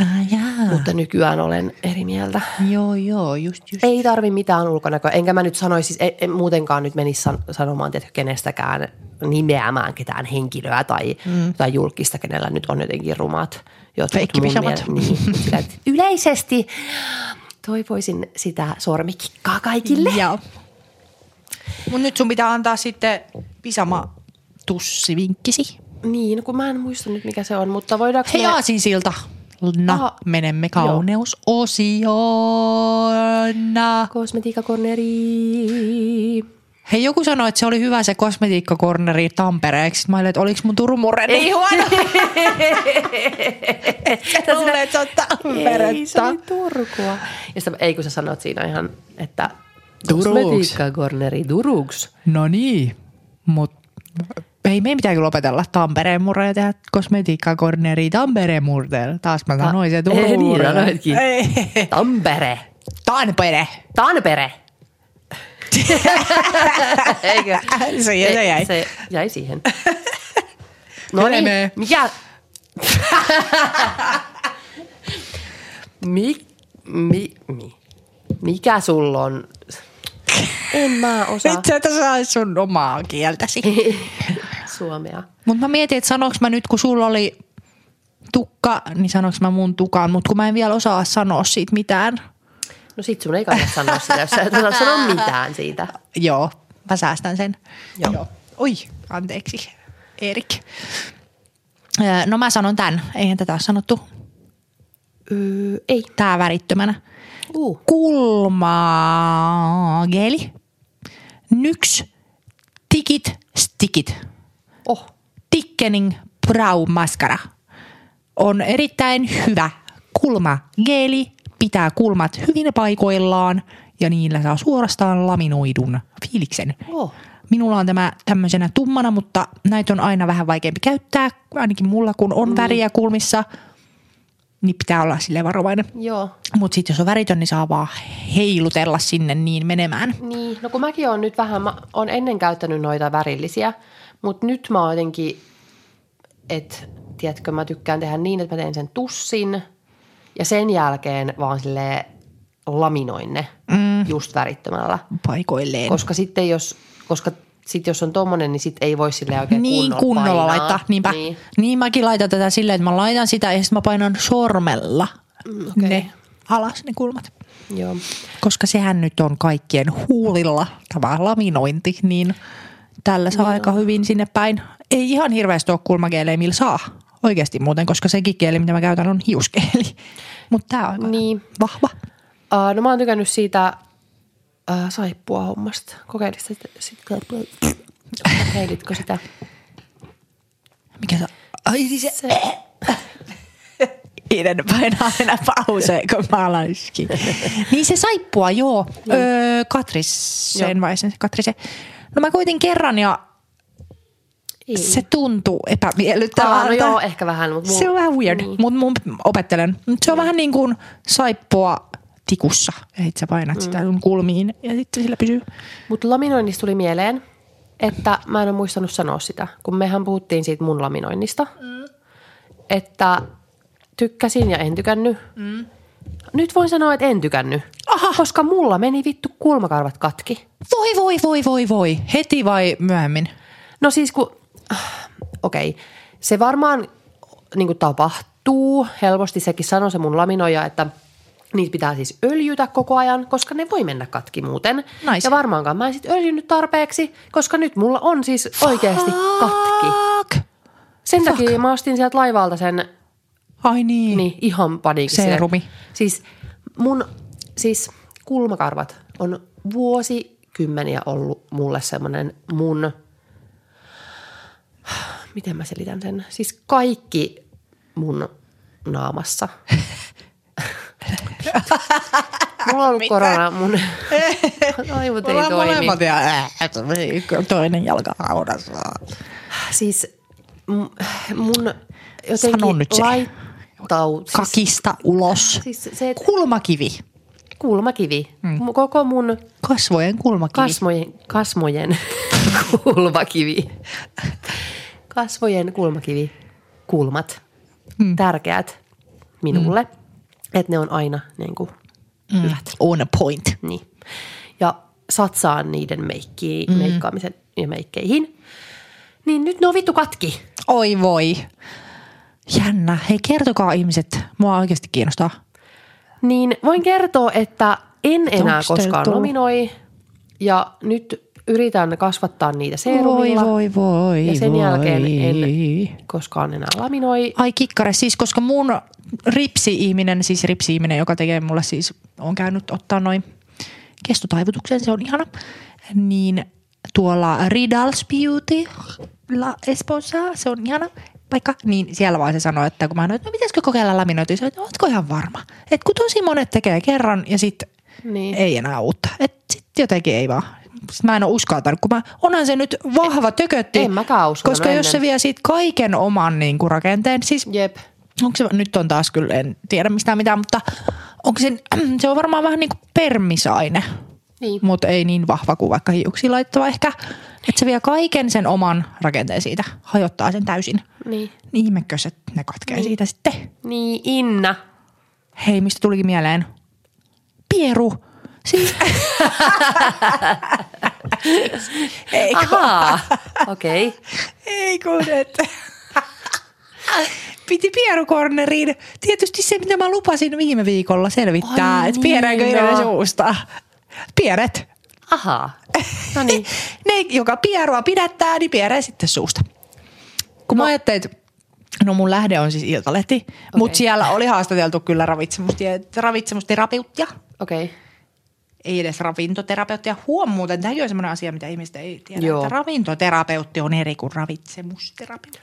Ah, jaa. Mutta nykyään olen eri mieltä. Joo, joo, just, just. Ei tarvi mitään ulkonäköä. Enkä mä nyt sanoisi, siis en, en muutenkaan nyt menisi san, sanomaan tiedätkö, kenestäkään nimeämään ketään henkilöä tai, mm. tai julkista, kenellä nyt on jotenkin rumat. jotkut Feikkipisamat. mun Niin, [laughs] sillä, yleisesti toivoisin sitä sormikikkaa kaikille. Joo. Mut nyt sun pitää antaa sitten pisama tussivinkkisi. Niin, kun mä en muista nyt mikä se on, mutta voidaanko Hei me... Aasinsilta. No, Aha. menemme kauneusosioon. Kosmetiikkakorneri. Hei, joku sanoi, että se oli hyvä se kosmetiikkakorneri Tampereeksi. Sitten Mä olin, että oliko mun Turun murre Ei huono. [laughs] Sä luulet, että se on Ei, se Tamperetta. oli Turkua. Ja sitä, ei kun sä sanot siinä ihan, että kosmetiikkakorneri Turuks. No niin, mutta ei meidän pitää kyllä opetella Tampereen murre ja tehdä kosmetiikkakorneri Tampereen murteella. Taas mä sanoin se Turun Ei niin. Tampere. Tampere. Tampere. [laughs] Eikö? Siihen se jäi. Se jäi siihen. [laughs] No niin, mikä... [laughs] mi, mi, mi, mikä sulla on? En mä osaa Nyt sä et osaa sun omaa kieltäsi. Suomea. Mutta mä mietin, että sanoks mä nyt, kun sulla oli tukka, niin sanoks mä mun tukan, mutta kun mä en vielä osaa sanoa siitä mitään. No sit sun ei kannata sanoa sitä, jos sä et osaa sanoa mitään siitä. Joo, mä säästän sen. Joo. Oi, anteeksi, Erik. No mä sanon tän, eihän tätä ole sanottu. Öö, ei. Tää värittömänä. Uh. Kulmageli. Nyks. Tikit. Stikit. Oh. Thickening Brow Mascara on erittäin hyvä kulmageeli, pitää kulmat hyvin paikoillaan ja niillä saa suorastaan laminoidun fiiliksen. Oh. Minulla on tämä tämmöisenä tummana, mutta näitä on aina vähän vaikeampi käyttää, ainakin mulla kun on väriä kulmissa, niin pitää olla sille varovainen. Joo. Mutta sitten jos on väritön, niin saa vaan heilutella sinne niin menemään. Niin, no kun mäkin olen nyt vähän, mä oon ennen käyttänyt noita värillisiä, mutta nyt mä oon jotenkin, että tiedätkö, mä tykkään tehdä niin, että mä teen sen tussin ja sen jälkeen vaan sille laminoin ne mm. just värittömällä. Paikoilleen. Koska sitten jos, koska sit jos on tommonen, niin sit ei voi sille oikein niin kunnolla, kunnolla painaa. laittaa. Niinpä. Niin. Niin. mäkin laitan tätä silleen, että mä laitan sitä ja sitten mä painan sormella Mm, okei. ne alas ne kulmat. Joo. Koska sehän nyt on kaikkien huulilla tämä laminointi, niin tällä saa aika hyvin sinne päin. Ei ihan hirveästi ole kulmakeelejä, millä saa oikeasti muuten, koska sekin kieli, mitä mä käytän, on hiuskeeli. [laughs] Mutta tämä on Niin. vahva. Uh, no mä oon tykännyt siitä uh, saippua hommasta. Kokeilitko sitä? Sit, kokeilitko sitä? Mikä se Ai siis se... Se, [laughs] Iden painaa aina pauseen, kun mä niin se saippua, joo. Öö, Katrisen vai sen Katrisen. No mä koitin kerran ja ei. se tuntuu epämiellyttävältä. no joo, ehkä vähän. Mutta Se on vähän weird, Niin. mutta mun opettelen. Mut se on vähän niin kuin saippua tikussa. Ja sit sä painat mm. sitä sun kulmiin ja sitten sillä pysyy. Mutta laminoinnista tuli mieleen, että mä en ole muistanut sanoa sitä, kun mehän puhuttiin siitä mun laminoinnista. Mm. Että tykkäsin ja en tykännyt. Mm. Nyt voin sanoa, että en tykännyt. Aha. Koska mulla meni vittu kulmakarvat katki. Voi, voi, voi, voi, voi. Heti vai myöhemmin? No siis kun, okei, okay. se varmaan niin tapahtuu. Helposti sekin sanoi se mun laminoija, että niitä pitää siis öljytä koko ajan, koska ne voi mennä katki muuten. Nice. Ja varmaankaan mä en sit öljynyt tarpeeksi, koska nyt mulla on siis oikeasti katki. Fuck. Sen Fuck. takia mä ostin sieltä laivalta sen Ai niin. niin, ihan paniikissa. Seerumi. Siis mun siis kulmakarvat on vuosikymmeniä ollut mulle semmoinen mun, miten mä selitän sen, siis kaikki mun naamassa. [laughs] Mulla on ollut korona, mun [laughs] aivot ei toimi. molemmat ja ää, toinen jalka haudassa. Siis mun jotenkin Sano nyt se. laittau... Siis, Kakista ulos. siis se, että Kulmakivi. Kulmakivi. Mm. Koko mun Kasvojen kulmakivi. kasvojen, kasvojen [laughs] kulmakivi. Kasvojen kulmakivi. Kulmat. Mm. Tärkeät minulle. Mm. Että ne on aina niin kuin, mm. On a point. niin. Ja satsaan niiden meikkiin, mm. meikkaamisen ja meikkeihin. Niin nyt ne on vittu katki. Oi voi. Jännä. Hei kertokaa ihmiset. Mua oikeasti kiinnostaa. Niin voin kertoa, että en enää onks koskaan tullut? nominoi. Ja nyt yritän kasvattaa niitä Voi seerumilla. voi voi Ja sen voi. jälkeen en koskaan enää laminoi. Ai kikkare, siis koska mun ripsi-ihminen, siis ripsi-ihminen, joka tekee mulle siis, on käynyt ottaa noin kestotaivutuksen, se on ihana, niin tuolla Ridals Beauty La Espoossa, se on ihana paikka, niin siellä vaan se sanoi, että kun mä sanoin, että no pitäisikö kokeilla laminointia, se, että ootko ihan varma, että kun tosi monet tekee kerran ja sitten Niin. ei enää uutta, että sitten jotenkin ei vaan. Sit mä en ole uskaltanut, kun mä, onhan se nyt vahva tökötti. En mäkään Koska jos se ennen. vie siitä kaiken oman niin kuin rakenteen, siis Jep. onko se, nyt on taas kyllä, en tiedä mistään mitään, mutta onko se, [clears throat] se on varmaan vähän niin kuin permisaine, Niin. mutta ei niin vahva kuin vaikka hiuksi laittava ehkä. Että se vie kaiken sen oman rakenteen siitä, hajottaa sen täysin. Niin. Niin ihmekös, että ne katkee niin. siitä sitten. Niin, Inna. Hei, mistä tulikin mieleen? Pieru. Siis, [laughs] ei Ahaa, okei. Okay. ei kun, että piti pierukorneriin. Tietysti se, mitä mä lupasin viime viikolla selvittää, että niin, Irene no. suusta. Pieret. Ahaa. [laughs] No niin. Ne, joka pierua pidättää, niin pierää sitten suusta. Kun no. mä ajattelin, että no mun lähde on siis Iltalehti, okay. mutta siellä oli haastateltu kyllä ravitsemusterapeuttia. Okei. Okay. Ei edes ravintoterapeuttia. Huom muuten, tämäkin on semmoinen asia, mitä ihmiset ei tiedä, Joo. että ravintoterapeutti on eri kuin ravitsemusterapeutti.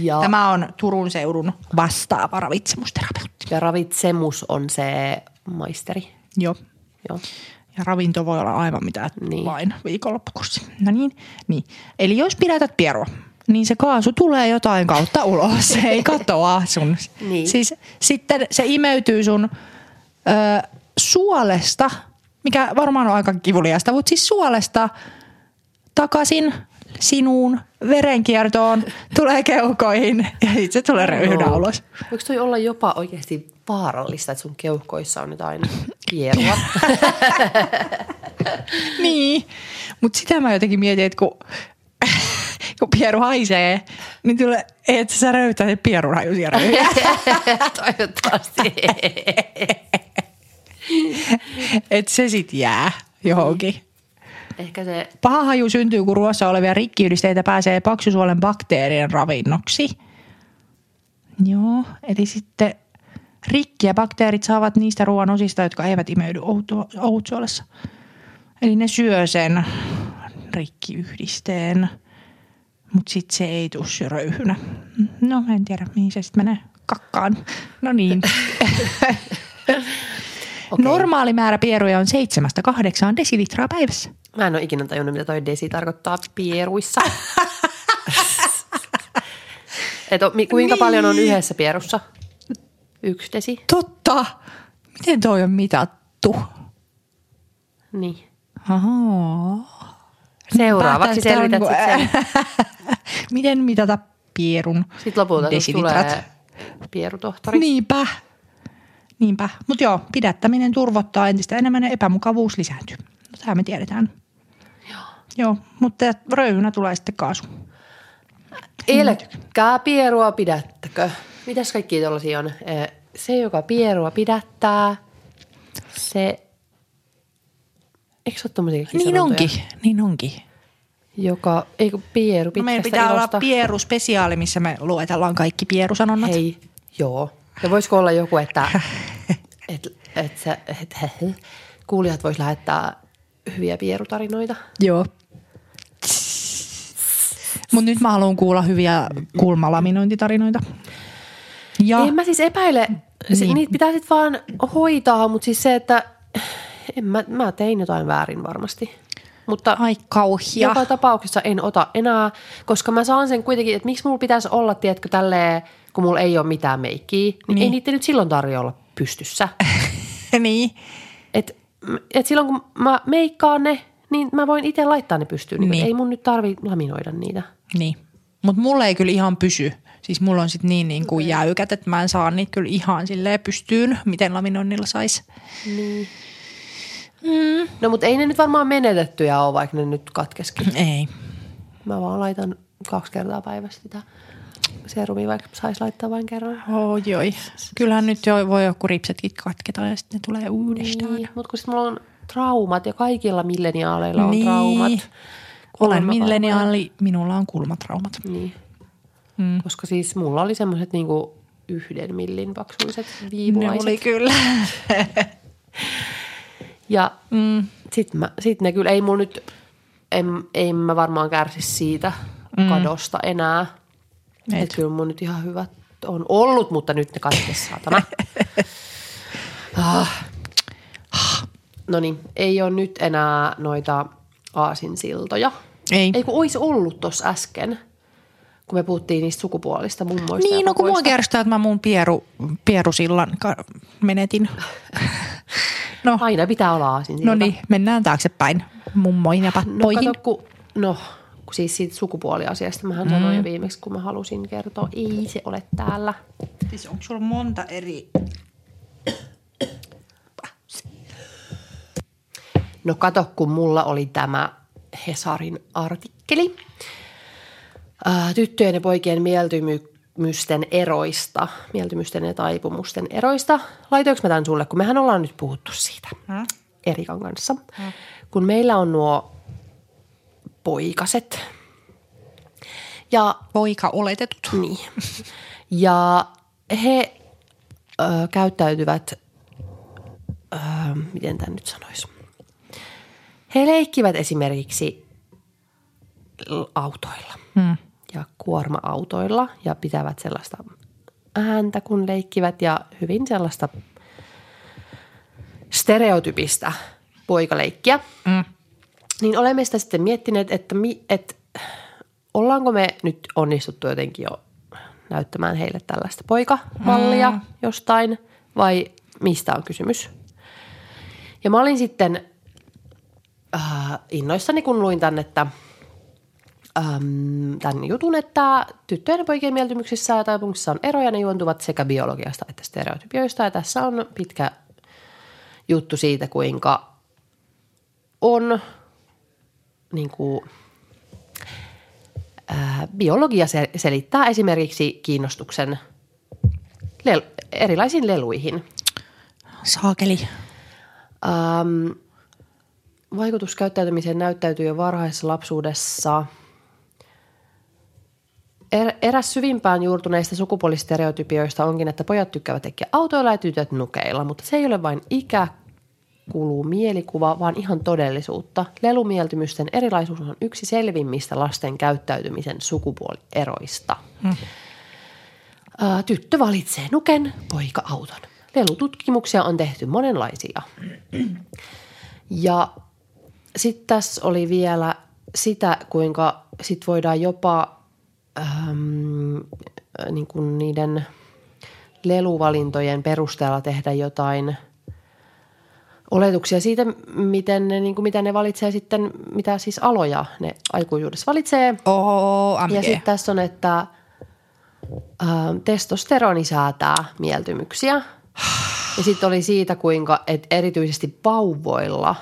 Ja, Tämä on Turun seudun vastaava ravitsemusterapeutti. ja ravitsemus on se maisteri. Joo. Joo. Ja ravinto voi olla aivan mitä Niin. vain viikonloppukurssi. No niin, niin. Eli jos pidätät pierua, niin se kaasu tulee jotain kautta ulos. Se ei katoa sun. Niin. Siis sitten se imeytyy sun ö, suolesta, mikä varmaan on aika kivuliasta, mutta siis suolesta takaisin sinuun verenkiertoon, tulee keuhkoihin ja sitten se tulee No. ulos. Voiko toi olla jopa oikeasti vaarallista, että sun keuhkoissa on jotain pierua? [laughs] Niin, mutta sitä mä jotenkin mietin, että kun, kun pieru haisee, niin tulee, että sä röytää se pierun hajuisia röyhiä. [laughs] Toivottavasti. että se sit jää johonkin. Ehkä se, Paha haju syntyy, kun ruoassa olevia rikkiyhdisteitä pääsee paksusuolen bakteerien ravinnoksi. Joo, eli sitten rikki ja bakteerit saavat niistä ruoan osista, jotka eivät imeydy ohutsuolessa. Eli ne syö sen rikkiyhdisteen, mutta sitten se ei tuu se röyhynä. No en tiedä, mihin se sitten menee kakkaan. No niin. [laughs] [laughs] Okei. Normaali määrä pieruja on 7-8 desilitraa päivässä. mä en ole ikinä tajunnut, mitä toi desi tarkoittaa pieruissa. [laughs] Et kuinka Niin. paljon on yhdessä pierussa? Yksi desi. Totta. Miten toi on mitattu? Niin. Ahaa. Seuraavaksi selvität on sit sen. [laughs] Miten mitata pierun Sitten lopulta tulee pierutohtori. Niinpä. Niinpä. Mutta joo, pidättäminen turvottaa entistä enemmän ja epämukavuus lisääntyy. No, tämä me tiedetään. Joo. Joo, mutta röyhynä tulee sitten kaasu. Elkkää pierua pidättäkö? Mitäs kaikki tuollaisia on? Eh, Se, joka pierua pidättää, se... Eikö se ole Niin onkin, niin onkin. Joka, eikö pieru No pitkästä meillä pitää ilosta. olla pieru-spesiaali, missä me luetellaan kaikki pierusanonnat. Hei, joo. Ja voisiko olla joku, että [laughs] et, et, sä- et, et, kuulijat vois lähettää hyviä pierutarinoita? Joo. Mutta nyt mä haluan kuulla hyviä kulmalaminointitarinoita. Ja En mä siis epäile, niin. Niin. niitä pitää sitten vaan hoitaa, mutta siis se, että en mä, mä tein jotain väärin varmasti. Mutta ai kauhia. joka tapauksessa en ota enää, koska mä saan sen kuitenkin, että miksi mulla pitäisi olla, tiedätkö, tälleen, kun mulla ei ole mitään meikkiä, niin, niin. ei niitä nyt silloin tarjolla olla pystyssä. [laughs] niin. Et, et silloin kun mä meikkaan ne, niin mä voin itse laittaa ne pystyyn. Niin. Niin. Ei mun nyt tarvi laminoida niitä. Niin. Mutta mulla ei kyllä ihan pysy. Siis mulla on sit niin, niin kuin jäykät, että mä en saa niitä kyllä ihan silleen pystyyn, miten laminoinnilla sais. Niin. Mm. No mutta ei ne nyt varmaan menetettyjä ole, vaikka ne nyt katkeskin. Ei. Mä vaan laitan kaksi kertaa päivässä sitä serumia, vaikka saisi laittaa vain kerran. Oi, oi. Kyllähän nyt jo voi joku ripsetkin katketa ja sitten ne tulee uudestaan. Niin, mutta kun sitten mulla on traumat ja kaikilla milleniaaleilla on Niin. traumat. Olen milleniaali, minulla on kulmatraumat. Niin. Mm. Koska siis mulla oli semmoiset niinku yhden millin paksuiset viivulaiset. kyllä. [laughs] Ja mm. sitten sit ne kyllä, ei mulla nyt, en, en mä varmaan kärsi siitä mm. kadosta enää. Et. Että kyllä mun nyt ihan hyvät on ollut, mutta nyt ne katkes saatana. [laughs] ah. No niin, ei ole nyt enää noita aasinsiltoja. Ei. Ei kun olisi ollut tuossa äsken, kun me puhuttiin niistä sukupuolista mummoista Niin, no kun mua kerstää, että mä mun pieru, pierusillan menetin. [laughs] No, Aina pitää olla aasinsilta. no niin, mennään taaksepäin mummoihin ja No pappoihin. kato, kun, no, kun siis siitä sukupuoliasiasta mähän mm. sanoin jo viimeksi, kun mä halusin kertoa. Ei se ole täällä. Siis onko sulla monta eri... No kato, kun mulla oli tämä Hesarin artikkeli. Ää, tyttöjen ja poikien mieltymysten eroista, mieltymysten ja taipumusten eroista. Laitoinko mä tämän sulle, kun mehän ollaan nyt puhuttu siitä Hmm? Erikan kanssa. Kun meillä on nuo poikaset ja Poika oletetut. Niin. Ja he ö, käyttäytyvät, ö, miten tämä nyt sanoisi? He leikkivät esimerkiksi autoilla Hmm. Ja kuorma-autoilla ja pitävät sellaista ääntä, kun leikkivät ja hyvin sellaista stereotypistä poikaleikkiä. Mm. Niin olemme sitä sitten miettineet, että, mi, että ollaanko me nyt onnistuttu jotenkin jo näyttämään heille tällaista poikamallia mm. jostain vai mistä on kysymys. Ja mä olin sitten äh, innoissani, kun luin tämän, että ähm, tämän jutun, että tyttöjen ja poikien mieltymyksissä ja taipumuksissa on eroja, ne juontuvat sekä biologiasta että stereotypioista. Ja tässä on pitkä juttu siitä, kuinka on niin kuin, ää, biologia se- selittää esimerkiksi kiinnostuksen lel- erilaisiin leluihin. Saakeli. Ähm, vaikutus käyttäytymiseen näyttäytyy jo varhaisessa lapsuudessa. Er, eräs syvimpään juurtuneista sukupuolistereotypioista onkin, että pojat tykkäävät tekee autoilla ja tytöt nukeilla, mutta se ei ole vain ikä, kuluu mielikuva, vaan ihan todellisuutta. Lelumieltymysten erilaisuus on yksi selvimmistä lasten käyttäytymisen sukupuolieroista. Hmm. Tyttö valitsee nuken, poika auton. Lelututkimuksia on tehty monenlaisia. Ja sitten tässä oli vielä sitä, kuinka sit voidaan jopa äm, niin kuin niiden leluvalintojen perusteella tehdä jotain oletuksia siitä, miten ne, niin kuin, mitä ne valitsee sitten, mitä siis aloja ne aikuisuudessa valitsee. OMG. Ja sitten tässä on, että ä, testosteroni säätää mieltymyksiä. Ja sitten oli siitä, kuinka et erityisesti vauvoilla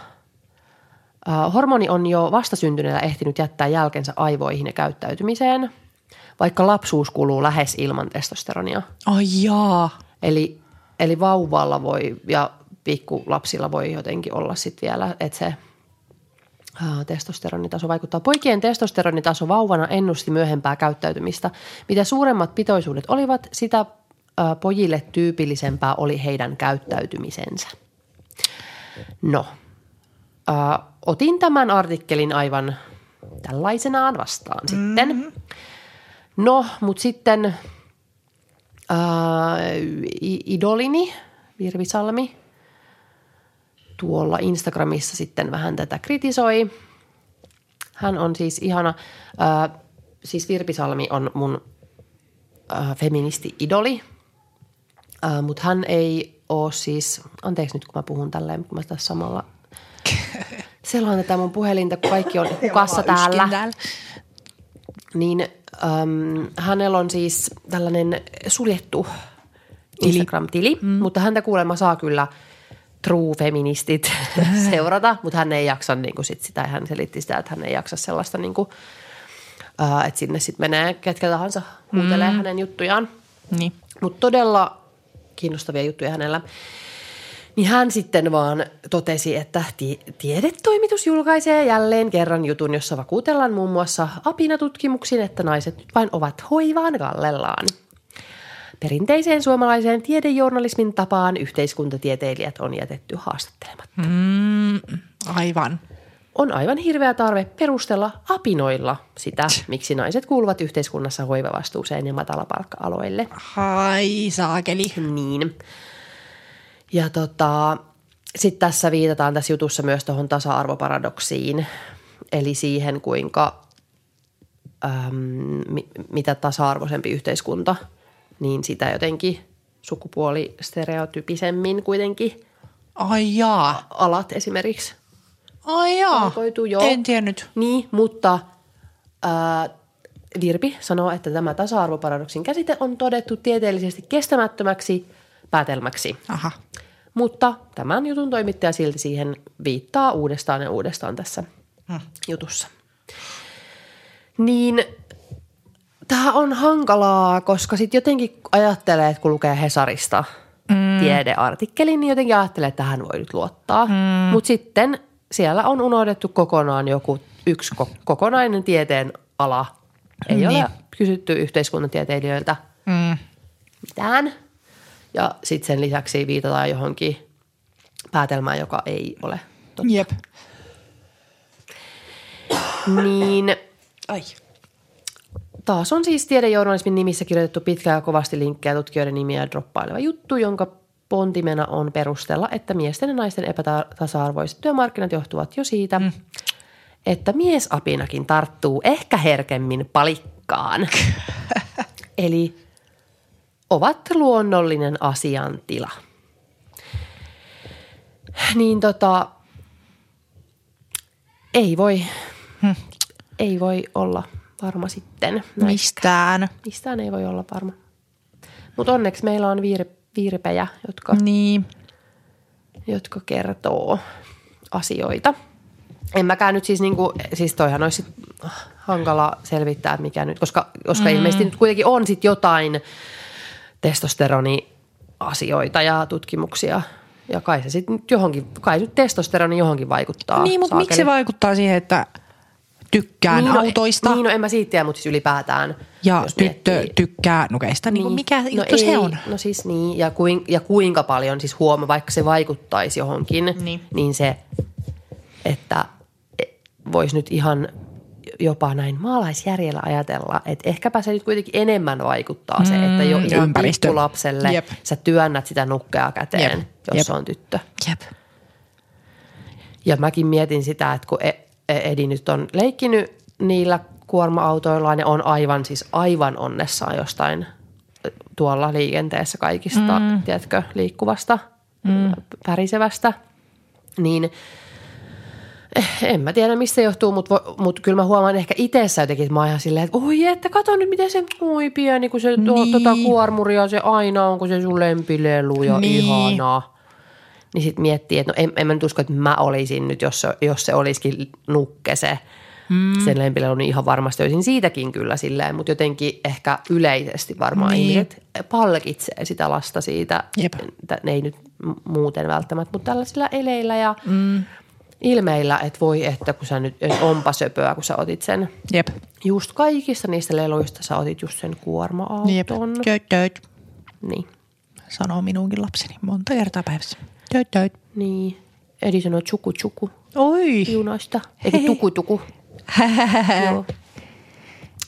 ä, hormoni on jo vastasyntyneellä ehtinyt jättää jälkensä aivoihin ja käyttäytymiseen, vaikka lapsuus kuluu lähes ilman testosteronia. Ai jaa. Eli, eli vauvalla voi ja pikkulapsilla voi jotenkin olla sitten vielä, että se ää, testosteronitaso vaikuttaa. Poikien testosteronitaso vauvana ennusti myöhempää käyttäytymistä. Mitä suuremmat pitoisuudet olivat, sitä ää, pojille tyypillisempää oli heidän käyttäytymisensä. No, ää, otin tämän artikkelin aivan tällaisenaan vastaan sitten. No, mutta sitten i- idolini Virvi Salmi tuolla Instagramissa sitten vähän tätä kritisoi. Hän on siis ihana, ää, siis Virpi Salmi on mun ää, feministi-idoli, ää, mutta hän ei ole siis, anteeksi nyt kun mä puhun tälleen, kun mä tässä samalla [laughs] selaan tätä mun puhelinta, kun kaikki on hukassa täällä. Niin äm, hänellä on siis tällainen suljettu Instagram-tili, mm. mutta häntä kuulemma saa kyllä true feministit [laughs] seurata, mutta hän ei jaksa niin kuin sit sitä, hän selitti sitä, että hän ei jaksa sellaista, niin kuin, ää, että sinne sitten menee ketkä tahansa huutelee mm. hänen juttujaan. Niin. Mutta todella kiinnostavia juttuja hänellä. Niin hän sitten vaan totesi, että ti- tiedetoimitus julkaisee jälleen kerran jutun, jossa vakuutellaan muun muassa apinatutkimuksin, että naiset nyt vain ovat hoivaan kallellaan. Perinteiseen suomalaiseen tiedejournalismin tapaan yhteiskuntatieteilijät on jätetty haastattelematta. Mm, aivan. On aivan hirveä tarve perustella apinoilla sitä, miksi naiset kuuluvat yhteiskunnassa hoivavastuuseen ja matalapalkka-aloille. Ai saakeli. Niin. Ja tota, sitten tässä viitataan tässä jutussa myös tuohon tasa-arvoparadoksiin, eli siihen kuinka äm, mi- mitä tasa-arvoisempi yhteiskunta, niin sitä jotenkin sukupuolistereotypisemmin kuitenkin Ai jaa. alat esimerkiksi Ai jaa. valikoituu. Joo. En tiennyt. Niin, mutta ää, Virpi sanoo, että tämä tasa-arvoparadoksin käsite on todettu tieteellisesti kestämättömäksi päätelmäksi. Aha. Mutta tämän jutun toimittaja silti siihen viittaa uudestaan ja uudestaan tässä hmm. jutussa. Niin tämä on hankalaa, koska sitten jotenkin ajattelee, että kun lukee Hesarista mm. tiedeartikkelin, niin jotenkin ajattelee, että tähän voi nyt luottaa. Mm. Mutta sitten siellä on unohdettu kokonaan joku yksi ko- kokonainen tieteen ala. Ei Niin. ole kysytty yhteiskuntatieteilijöiltä Mm. mitään. Ja sitten sen lisäksi viitataan johonkin päätelmään, joka ei ole totta. Jep. Niin Ai. taas on siis tiedejournalismin nimissä kirjoitettu pitkää ja kovasti linkkejä tutkijoiden nimiä droppaileva juttu, jonka pontimena on perustella, että miesten ja naisten epätasa-arvoiset työmarkkinat johtuvat jo siitä, mm. että miesapinakin tarttuu ehkä herkemmin palikkaan. [laughs] Eli ovat luonnollinen asiantila. Niin tota, ei voi, ei voi olla varma sitten. näistä. Mistään. Mistään ei voi olla varma. Mutta onneksi meillä on viir, virpejä, jotka, Niin. jotka kertoo asioita. En mäkään nyt siis niinku, siis toihan olisi hankala selvittää, mikä nyt, koska, koska mm. ilmeisesti nyt kuitenkin on sit jotain testosteroni-asioita ja tutkimuksia. Ja kai se sitten johonkin, kai nyt testosteroni johonkin vaikuttaa. Niin, mutta miksi se vaikuttaa siihen, että tykkään niin, no, autoista Niin, no en mä siitä tiedä, mutta siis ylipäätään. ja tyttö miettii- tykkää nukeista. Niin. Mikä no juttu se ei, on? No siis niin, ja, kuin, ja kuinka paljon, siis huoma, vaikka se vaikuttaisi johonkin, Niin. niin, niin se, että voisi nyt ihan jopa näin maalaisjärjellä ajatella, että ehkäpä se nyt kuitenkin enemmän vaikuttaa se, että jo Mm, ihan pikkulapselle Jep. sä työnnät sitä nukkea käteen, Jep. jos Jep. se on tyttö. Jep. Ja mäkin mietin sitä, että kun E- E- Edi nyt on leikkinyt niillä kuorma-autoillaan ja on aivan siis aivan onnessaan jostain tuolla liikenteessä kaikista, mm. tiedätkö, liikkuvasta, mm. pärisevästä. niin en mä tiedä mistä johtuu, mutta mut kyllä mä huomaan ehkä itsessä jotenkin, että mä oon ihan silleen, että oi että kato nyt miten se, oi pieni, kun se tuo, Niin. tota kuormuria se aina on, kun se sun lempilelu ja Niin. ihanaa. Niin sitten miettii, että no en, en mä nyt usko, että mä olisin nyt, jos se, jos se olisikin nukke se, mm. sen lempilelu, niin ihan varmasti olisin siitäkin kyllä silleen, mutta jotenkin ehkä yleisesti varmaan Niin. niin. ihmiset palkitsee sitä lasta siitä. Jep. Ne ei nyt muuten välttämättä, mutta tällaisilla eleillä ja mm. Ilmeillä, että voi että kun sä nyt, et onpa söpöä, kun sä otit sen. Jep. Just kaikista niistä leluista sä otit just sen Jep. kuorma-auton. Töit, töit. Niin. Sanoo minunkin lapseni monta kertaa päivässä. Töit, töit. Niin. Edi sanoi chuku chuku Oi. junaista. Eikä tuku tuku. [laughs] Joo.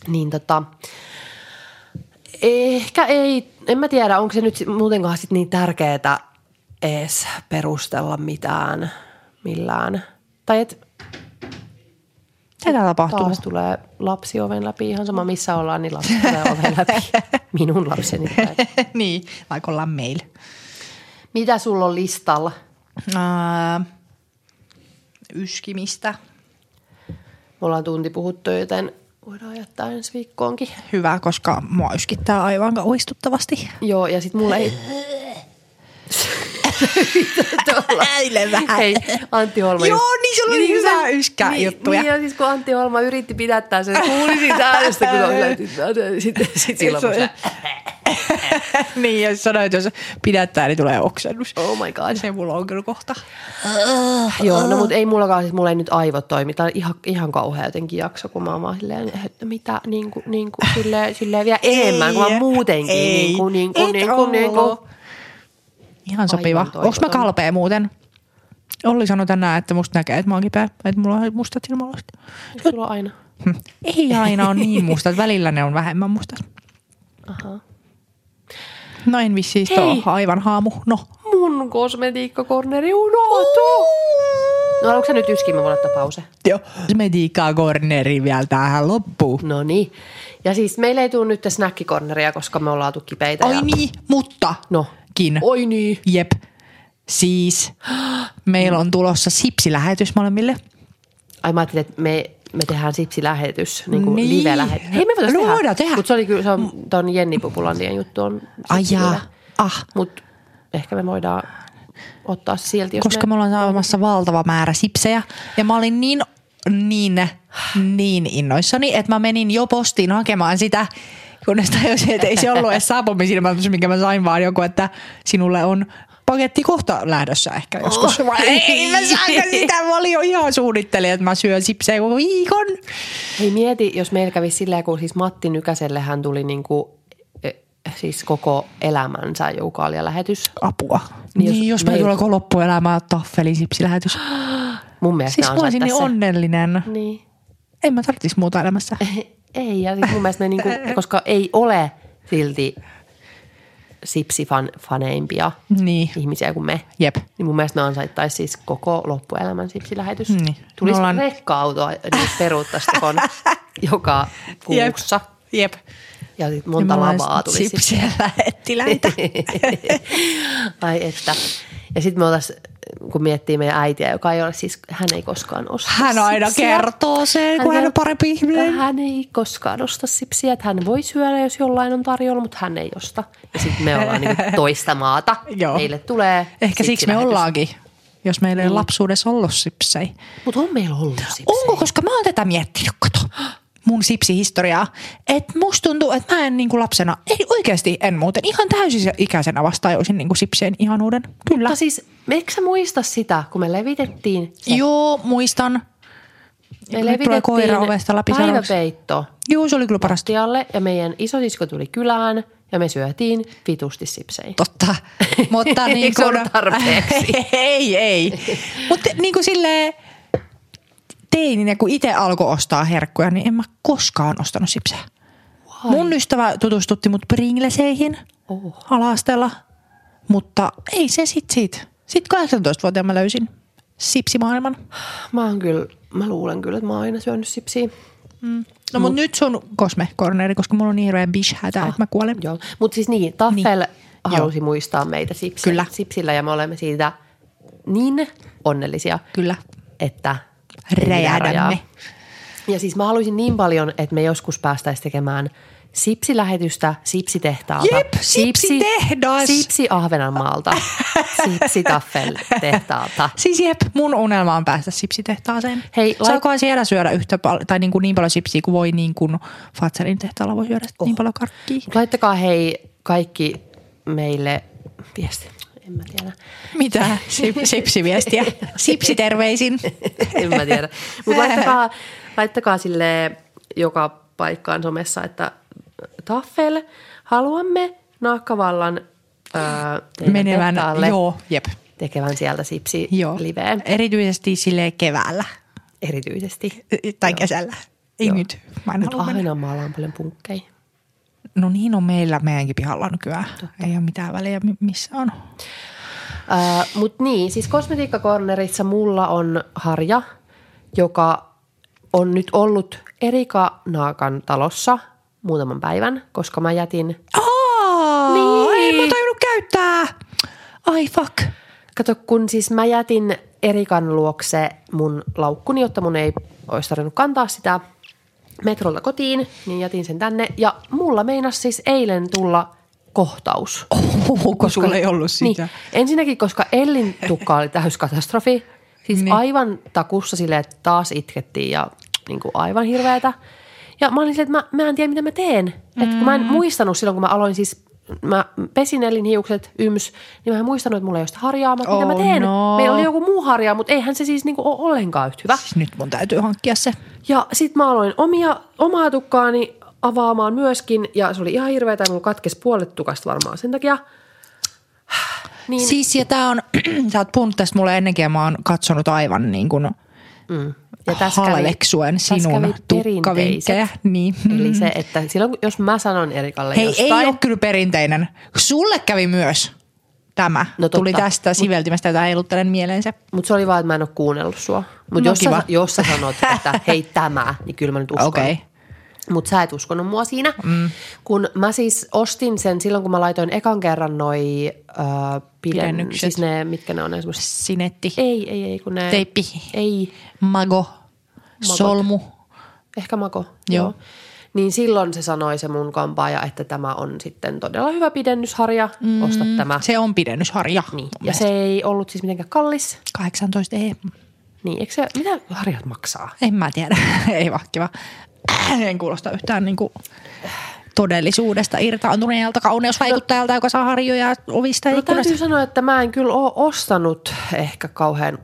Niin tota, ehkä ei, en mä tiedä, onko se nyt muutenkaan sit niin tärkeää edes perustella mitään millään. Tai että Mitä tapahtuu? taas tulee lapsi oven läpi, ihan sama missä ollaan, niin lapsi tulee oven läpi. [laughs] Minun lapseni [laughs] niin, vaikka ollaan meillä. Mitä sulla on listalla? Ää, yskimistä. Me ollaan tunti puhuttu, joten voidaan jättää ensi viikkoonkin. Hyvä, koska mua yskittää aivan kauhistuttavasti. Joo, ja sitten mulla ei... [laughs] Äile [laughs] vähän. Hei, Antti Holma. Joo, just- niin sulla oli kun hyvä se- yskä niin, juttuja. Niin, ja siis kun Antti Holma yritti pidättää sen, kuuli siitä äänestä, kun on. Sitten [laughs] sit silloin se, [laughs] niin, ja sanoit, että jos pidättää, niin tulee oksennus. oh my god. Se mulla on kyllä kohta. Joo, no mutta ei mullakaan, siis mulla ei nyt aivot toimi. Tämä on ihan, ihan kauhea jotenkin jakso, kun mä oon vaan silleen, että mitä, niin kuin, niin kuin, silleen, silleen vielä enemmän, kun mä muutenkin, Ei. niin kuin, niin kuin, niin kuin, niin kuin. Ihan sopiva. Onko mä kalpea muuten? Olli sanoi tänään, että musta näkee, että mä oon kipeä, että mulla on mustat silmälasit. Sulla on aina. Hm. Ei aina ole niin mustat, välillä ne on vähemmän mustat. Aha. No en vissiin ole aivan haamu. No. Mun kosmetiikkakorneri unohtuu. No haluatko sä nyt yskiä, mä voin ottaa pause. Joo. Kosmetiikkaa corneri vielä tähän loppuun. No niin. Ja siis meillä ei tule nyt snäkkikorneria, koska me ollaan kipeitä. Oi ja... niin, mutta. No. Oi niin. Jep. Siis meillä on tulossa sipsilähetys molemmille. Ai mä ajattelin, että me, me tehdään sipsilähetys, niin kuin Niin. live-lähetys. Hei me voitaisiin No tehdä. voidaan tehdä. Mutta se oli kyllä, se on ton Jenni Pupulandien juttu on Ai jaa. Ah. Mutta ehkä me voidaan ottaa silti, jos Koska me ollaan saamassa valtava määrä sipsejä. Ja mä olin niin, niin, niin innoissani, että mä menin jo postiin hakemaan sitä, kunnes tajusin, että ei se ollut edes saapumisilmoitus, minkä mä sain, vaan joku, että sinulle on paketti kohta lähdössä ehkä joskus. Oh, [laughs] Mä, ei mä saanko sitä, mä olin jo ihan suunnittelin, että mä syön sipsejä koko viikon. Hei mieti, jos meillä kävisi silleen, kun siis Matti Nykäselle hän tuli niin kuin, eh, siis koko elämänsä lähetys. Apua. Niin jos niin, jos meillä tulee loppuelämää taffelin sipsilähetys. Mun mielestä Siis mä olisin niin onnellinen. Niin. En mä tarvitsisi muuta elämässä. [laughs] Ei, ja siis mun mielestä ne niinku, [laughs] koska ei ole silti sipsifaneimpia Niin. ihmisiä kuin me. Jep. Niin mun mielestä ne ansaittaisi siis koko loppuelämän sipsilähetys. Niin. Tulisi ollaan- rekka-autoa, niin peruuttaisi tuohon [laughs] joka kuussa. Jep. Ja sit monta Ja lavaa tulisi. Sipsiä lähettiläitä. [laughs] Ai että. Ja sitten me oltais, kun miettii meidän äitiä, joka ei ole siis, hän ei koskaan osta Hän aina sipsiä. kertoo sen, kun hän on parempi ihminen. Hän ei koskaan osta sipsiä, että hän voi syödä, jos jollain on tarjolla, mutta hän ei osta. Ja sitten me ollaan niinku [laughs] toista maata. Joo. Meille tulee Ehkä siksi me ollaankin, jos meillä ei Niin. ole lapsuudessa ollut sipsejä. Mutta on meillä ollut sipsiä. Onko, koska mä oon tätä miettinyt, kato, mun sipsihistoriaa. Että musta tuntuu, että mä en niinku lapsena, ei oikeasti en muuten, ihan täysin ikäisenä vastaajoisin niinku sipsien ihanuuden. Kyllä. Mutta siis, eikö sä muista sitä, kun me levitettiin se, Joo, muistan. me levitettiin koira ovesta läpi päiväpeitto Joo, se oli kyllä parasta. ja meidän isosisko tuli kylään ja me syötiin vitusti sipsejä. Totta. [laughs] Mutta niin kuin, tarpeeksi? [laughs] ei, ei. [laughs] Mutta niin kuin silleen teininä, kun itse alkoi ostaa herkkuja, niin en mä koskaan ostanut sipsejä. Mun ystävä tutustutti mut Pringleseihin Oh. ala-asteella, mutta ei se sit siitä. Sitten 18-vuotiaana mä löysin sipsimaailman. Mä oon kyllä, mä luulen kyllä, että mä oon aina syönyt sipsiä. No mutta nyt sun Cosme-korneri, koska mulla on niin hirveän bish-hätä, että mä kuolen. Joo, mutta siis niin, Taffel Niin. halusi muistaa meitä sipsi, Kyllä. sipsillä ja me olemme siitä niin onnellisia, Kyllä. että Räjähdämme. Ja siis mä haluaisin niin paljon, että me joskus päästäisiin tekemään sipsilähetystä Sipsitehtaalta. Jep, Sipsitehdas. Sipsi Ahvenanmaalta. [laughs] Sipsitaffel tehtaalta. Siis jep, mun unelma on päästä sipsitehtaaseen. Hei, lait- Saakohan siellä syödä yhtä paljon, tai niin, kuin niin paljon sipsiä kuin voi niin kuin Fatserin tehtaalla voi syödä oh. niin paljon karkkia. Laittakaa hei kaikki meille viesti. En mä tiedä. Mitä? Sip, [laughs] sipsiviestiä. Sipsiterveisin. [laughs] en mä tiedä. Mutta laittakaa, laittakaa sille joka paikkaan somessa, että Taffel, haluamme Naakkavallan ää, teidän Menevän, tehtaalle joo, jep. tekevän sieltä sipsi Joo. liveen Erityisesti sille keväällä erityisesti. tai kesällä. Ei Joo. nyt. Mä en mennä. Ahvenanmaalla on paljon punkkeja. No niin on meillä meidänkin pihalla nykyään. Ei ole mitään väliä mi- missä on. Uh, Mutta niin, siis kosmetiikkakornerissa mulla on harja, joka on nyt ollut Erika Naakan talossa muutaman päivän, koska mä jätin, Aa, Niin. ei mä tajunnut käyttää. Ai fuck. kato kun siis mä jätin Erikan luokse mun laukkuni, jotta mun ei olisi tarvinnut kantaa sitä metrolta kotiin, niin jätin sen tänne. Ja mulla meinas siis eilen tulla kohtaus. Oho, kun sulla ei ollut sitä. Niin, ensinnäkin, koska Ellin tukka oli täyskatastrofi. Siis Niin. niin. aivan takussa silleen, että taas itkettiin ja niin kuin aivan hirveätä. Ja mä olin silleen, että mä, mä en tiedä, mitä mä teen. Mm. Et kun mä en muistanut silloin, kun mä aloin siis, mä pesin Ellin hiukset yms, niin mä en muistanut, että mulla ei ole sitä harjaa. Mä, mitä mä Oh teen? no. Meillä oli joku muu harja, mutta eihän se siis niin kuin ole ollenkaan yhtä hyvä. Siis nyt mun täytyy hankkia se. Ja sit mä aloin omia, omaa tukkaani avaamaan myöskin, ja se oli ihan hirveetä, ja mulla katkesi puolet tukasta varmaan sen takia. [sighs] Niin, Siis ja tää on, [clears throat] sä oot puhunut tästä mulle ennenkin ja mä oon katsonut aivan niin kuin Mm. Ja tässä kävi- halveksuen tässä sinun kävi tukkavinkkejä. Niin. Eli se, että silloin jos mä sanon Erikalle Hei, jostain, ei ole kyllä perinteinen. Sulle kävi myös tämä. No totta. Tuli tästä siveltimestä, jota heiluttelen mieleensä. mutta se oli vaan, että mä en ole kuunnellut sua. Mutta No jos, kiva. sä, jos sä sanot, että hei tämä, niin kyllä mä nyt uskon. [laughs] Okei. Mutta sä et uskonut mua siinä. Mm. Kun mä siis ostin sen silloin, kun mä laitoin ekan kerran noi äh, piden, Pidennykset. siis ne, mitkä ne on, semmoset- Sinetti, Ei, ei, ei, kun ne... teippi, Ei, mago, solmu. Ehkä mako. Joo. Joo. Niin silloin se sanoi se mun kampaaja, että tämä on sitten todella hyvä pidennysharja. Mm, Osta tämä. Se on pidennysharja. Niin. Ja mielestä. se ei ollut siis mitenkään kallis. 18 E. Niin, eikö se, mitä harjat maksaa? En mä tiedä. [laughs] ei vaan kiva. En kuulosta yhtään niinku todellisuudesta irtaantuneelta kauneusvaikuttajalta, joka saa harjoja ovista ja No ikkunasta. täytyy sanoa, että mä en kyllä ole ostanut ehkä kauhean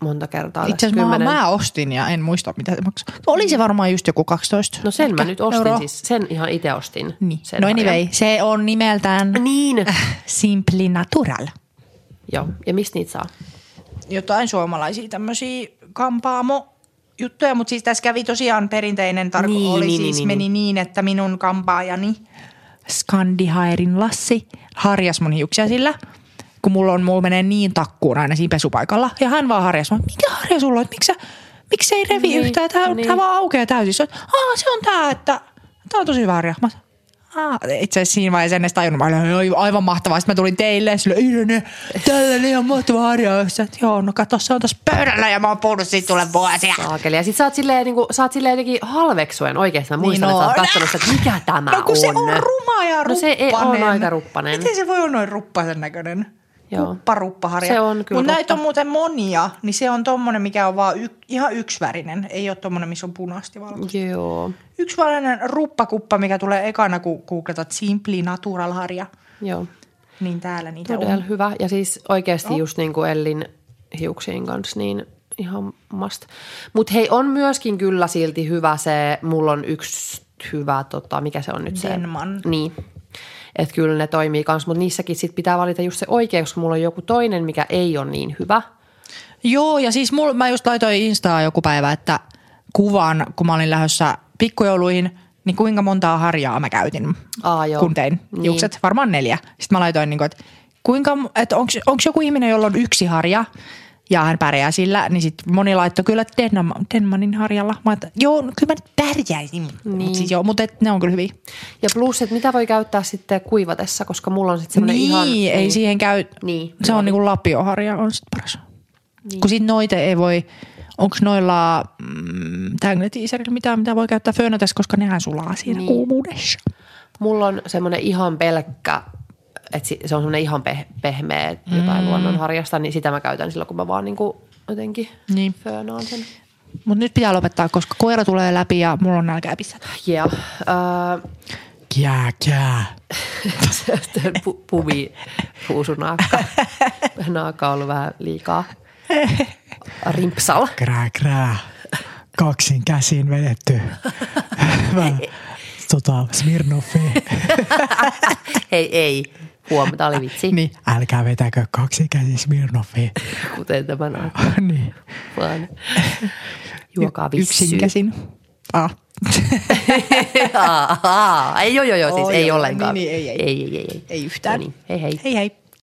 monta kertaa. Itse asiassa mä, mä ostin ja en muista mitä se maksaa. Oli se varmaan just joku 12. No sen ehkä mä nyt ostin euroa. siis, sen ihan itse ostin. Niin. Sen No harjan. anyway, se on nimeltään Niin. [laughs] Simply Natural. Joo, ja mistä niitä saa? Jotain suomalaisia tämmöisiä kampaamo juttuja, mutta siis tässä kävi tosiaan perinteinen tarko- Niin, oli niin, siis niin, meni niin, että minun kampaajani Skandihairin Lassi harjas mun hiuksia sillä, kun mulla on, mulla menee niin takkuun aina siinä pesupaikalla. Ja hän vaan harjas, mä, mikä harja sulla on, miksi, miksi ei revi Niin, yhtään, tää, niin. tää vaan aukeaa täysin. Se on, Aa, se on tää, että tää on tosi hyvä harja. Mä, Aa, itse asiassa siinä vaiheessa en edes tajunnut, mä olin "Oi, aivan mahtavaa. Sitten mä tulin teille, sille Irene, tällainen ihan mahtava. Sitten, joo, no kato, se on tossa pöydällä ja mä oon puhunut siitä sulle vuosia. Saakeli. Ja sit sä oot silleen, niin kuin, sä oot silleen jotenkin halveksuen oikeesti. Mä muistan, Niin että sä oot on. katsonut että mikä tämä No kun on. se on ruma ja No se ei- ruppanen. on aika ruppanen. Miten se voi olla noin ruppasen näköinen? Joo. Kupparuppaharja. Se on kyllä Mutta näitä on muuten monia, niin se on tommonen, mikä on vaan y- ihan yksivärinen. Ei ole tommonen, missä on punaisesti valkoista. Joo, Yksivärinen ruppakuppa, mikä tulee ekana, kun googletat Simply Natural harja. joo. Niin täällä niitä Todella on. hyvä. Ja siis oikeasti no. just niin kuin Ellin hiuksien kanssa, niin ihan must. Mutta hei, on myöskin kyllä silti hyvä se, mulla on yksi hyvä, tota, mikä se on nyt se? Denman. Niin. Että kyllä ne toimii kanssa, mutta niissäkin sit pitää valita just se oikea, koska mulla on joku toinen, mikä ei ole niin hyvä. Joo, ja siis mul, mä just laitoin Instaa joku päivä, että kuvan, kun mä olin lähdössä pikkujouluihin, niin kuinka montaa harjaa mä käytin, Aa, joo. kun tein Niin. hiukset. Varmaan neljä. Sitten mä laitoin, niin kuin, että kuinka, että onko joku ihminen, jolla on yksi harja, ja hän pärjää sillä, niin sitten moni laittoi kyllä Denman, Denmanin harjalla. Mä että joo, no kyllä mä pärjäisin, niin. mutta siis joo, mutta et, ne on kyllä hyviä. Ja plus, että mitä voi käyttää sitten kuivatessa, koska mulla on sitten semmoinen Niin, ihan... ei siihen käy, Niin, se on niin kuin lapioharja on sitten paras. Niin. Kun sit noite ei voi, onko noilla mm, Tangle mitään, mitä voi käyttää föönätässä, koska nehän sulaa siinä niin. kuumuudessa. Mulla on semmoinen ihan pelkkä, että se on semmoinen ihan peh- pehmeä jotain mm. luonnonharjasta, niin sitä mä käytän silloin, kun mä vaan niinku jotenkin Niin. föönaan sen. Mutta nyt pitää lopettaa, koska koira tulee läpi ja mulla on nälkää pissätä. Yeah. Uh, Kää, kää. [laughs] Pu- pumi puusunaakka. [laughs] Naakka on ollut vähän liikaa rimpsal. Krää, krää. Kaksin käsin vedetty. [laughs] Tota, Smirnoffi. Hei, ei. Huom, tää oli vitsi. niin, älkää vetäkö kaksi käsin Smirnoffi. Kuten tämä naakka. [laughs] niin. Vaan juokaa Yksin vissyy. käsin. Ah. [laughs] Aa, aa. Ei, joo, joo, joo, siis Oi, ei joo, ollenkaan. niin, niin, ei, ei. ei, ei, ei, ei. Ei yhtään. No niin, hei hei. Hei hei.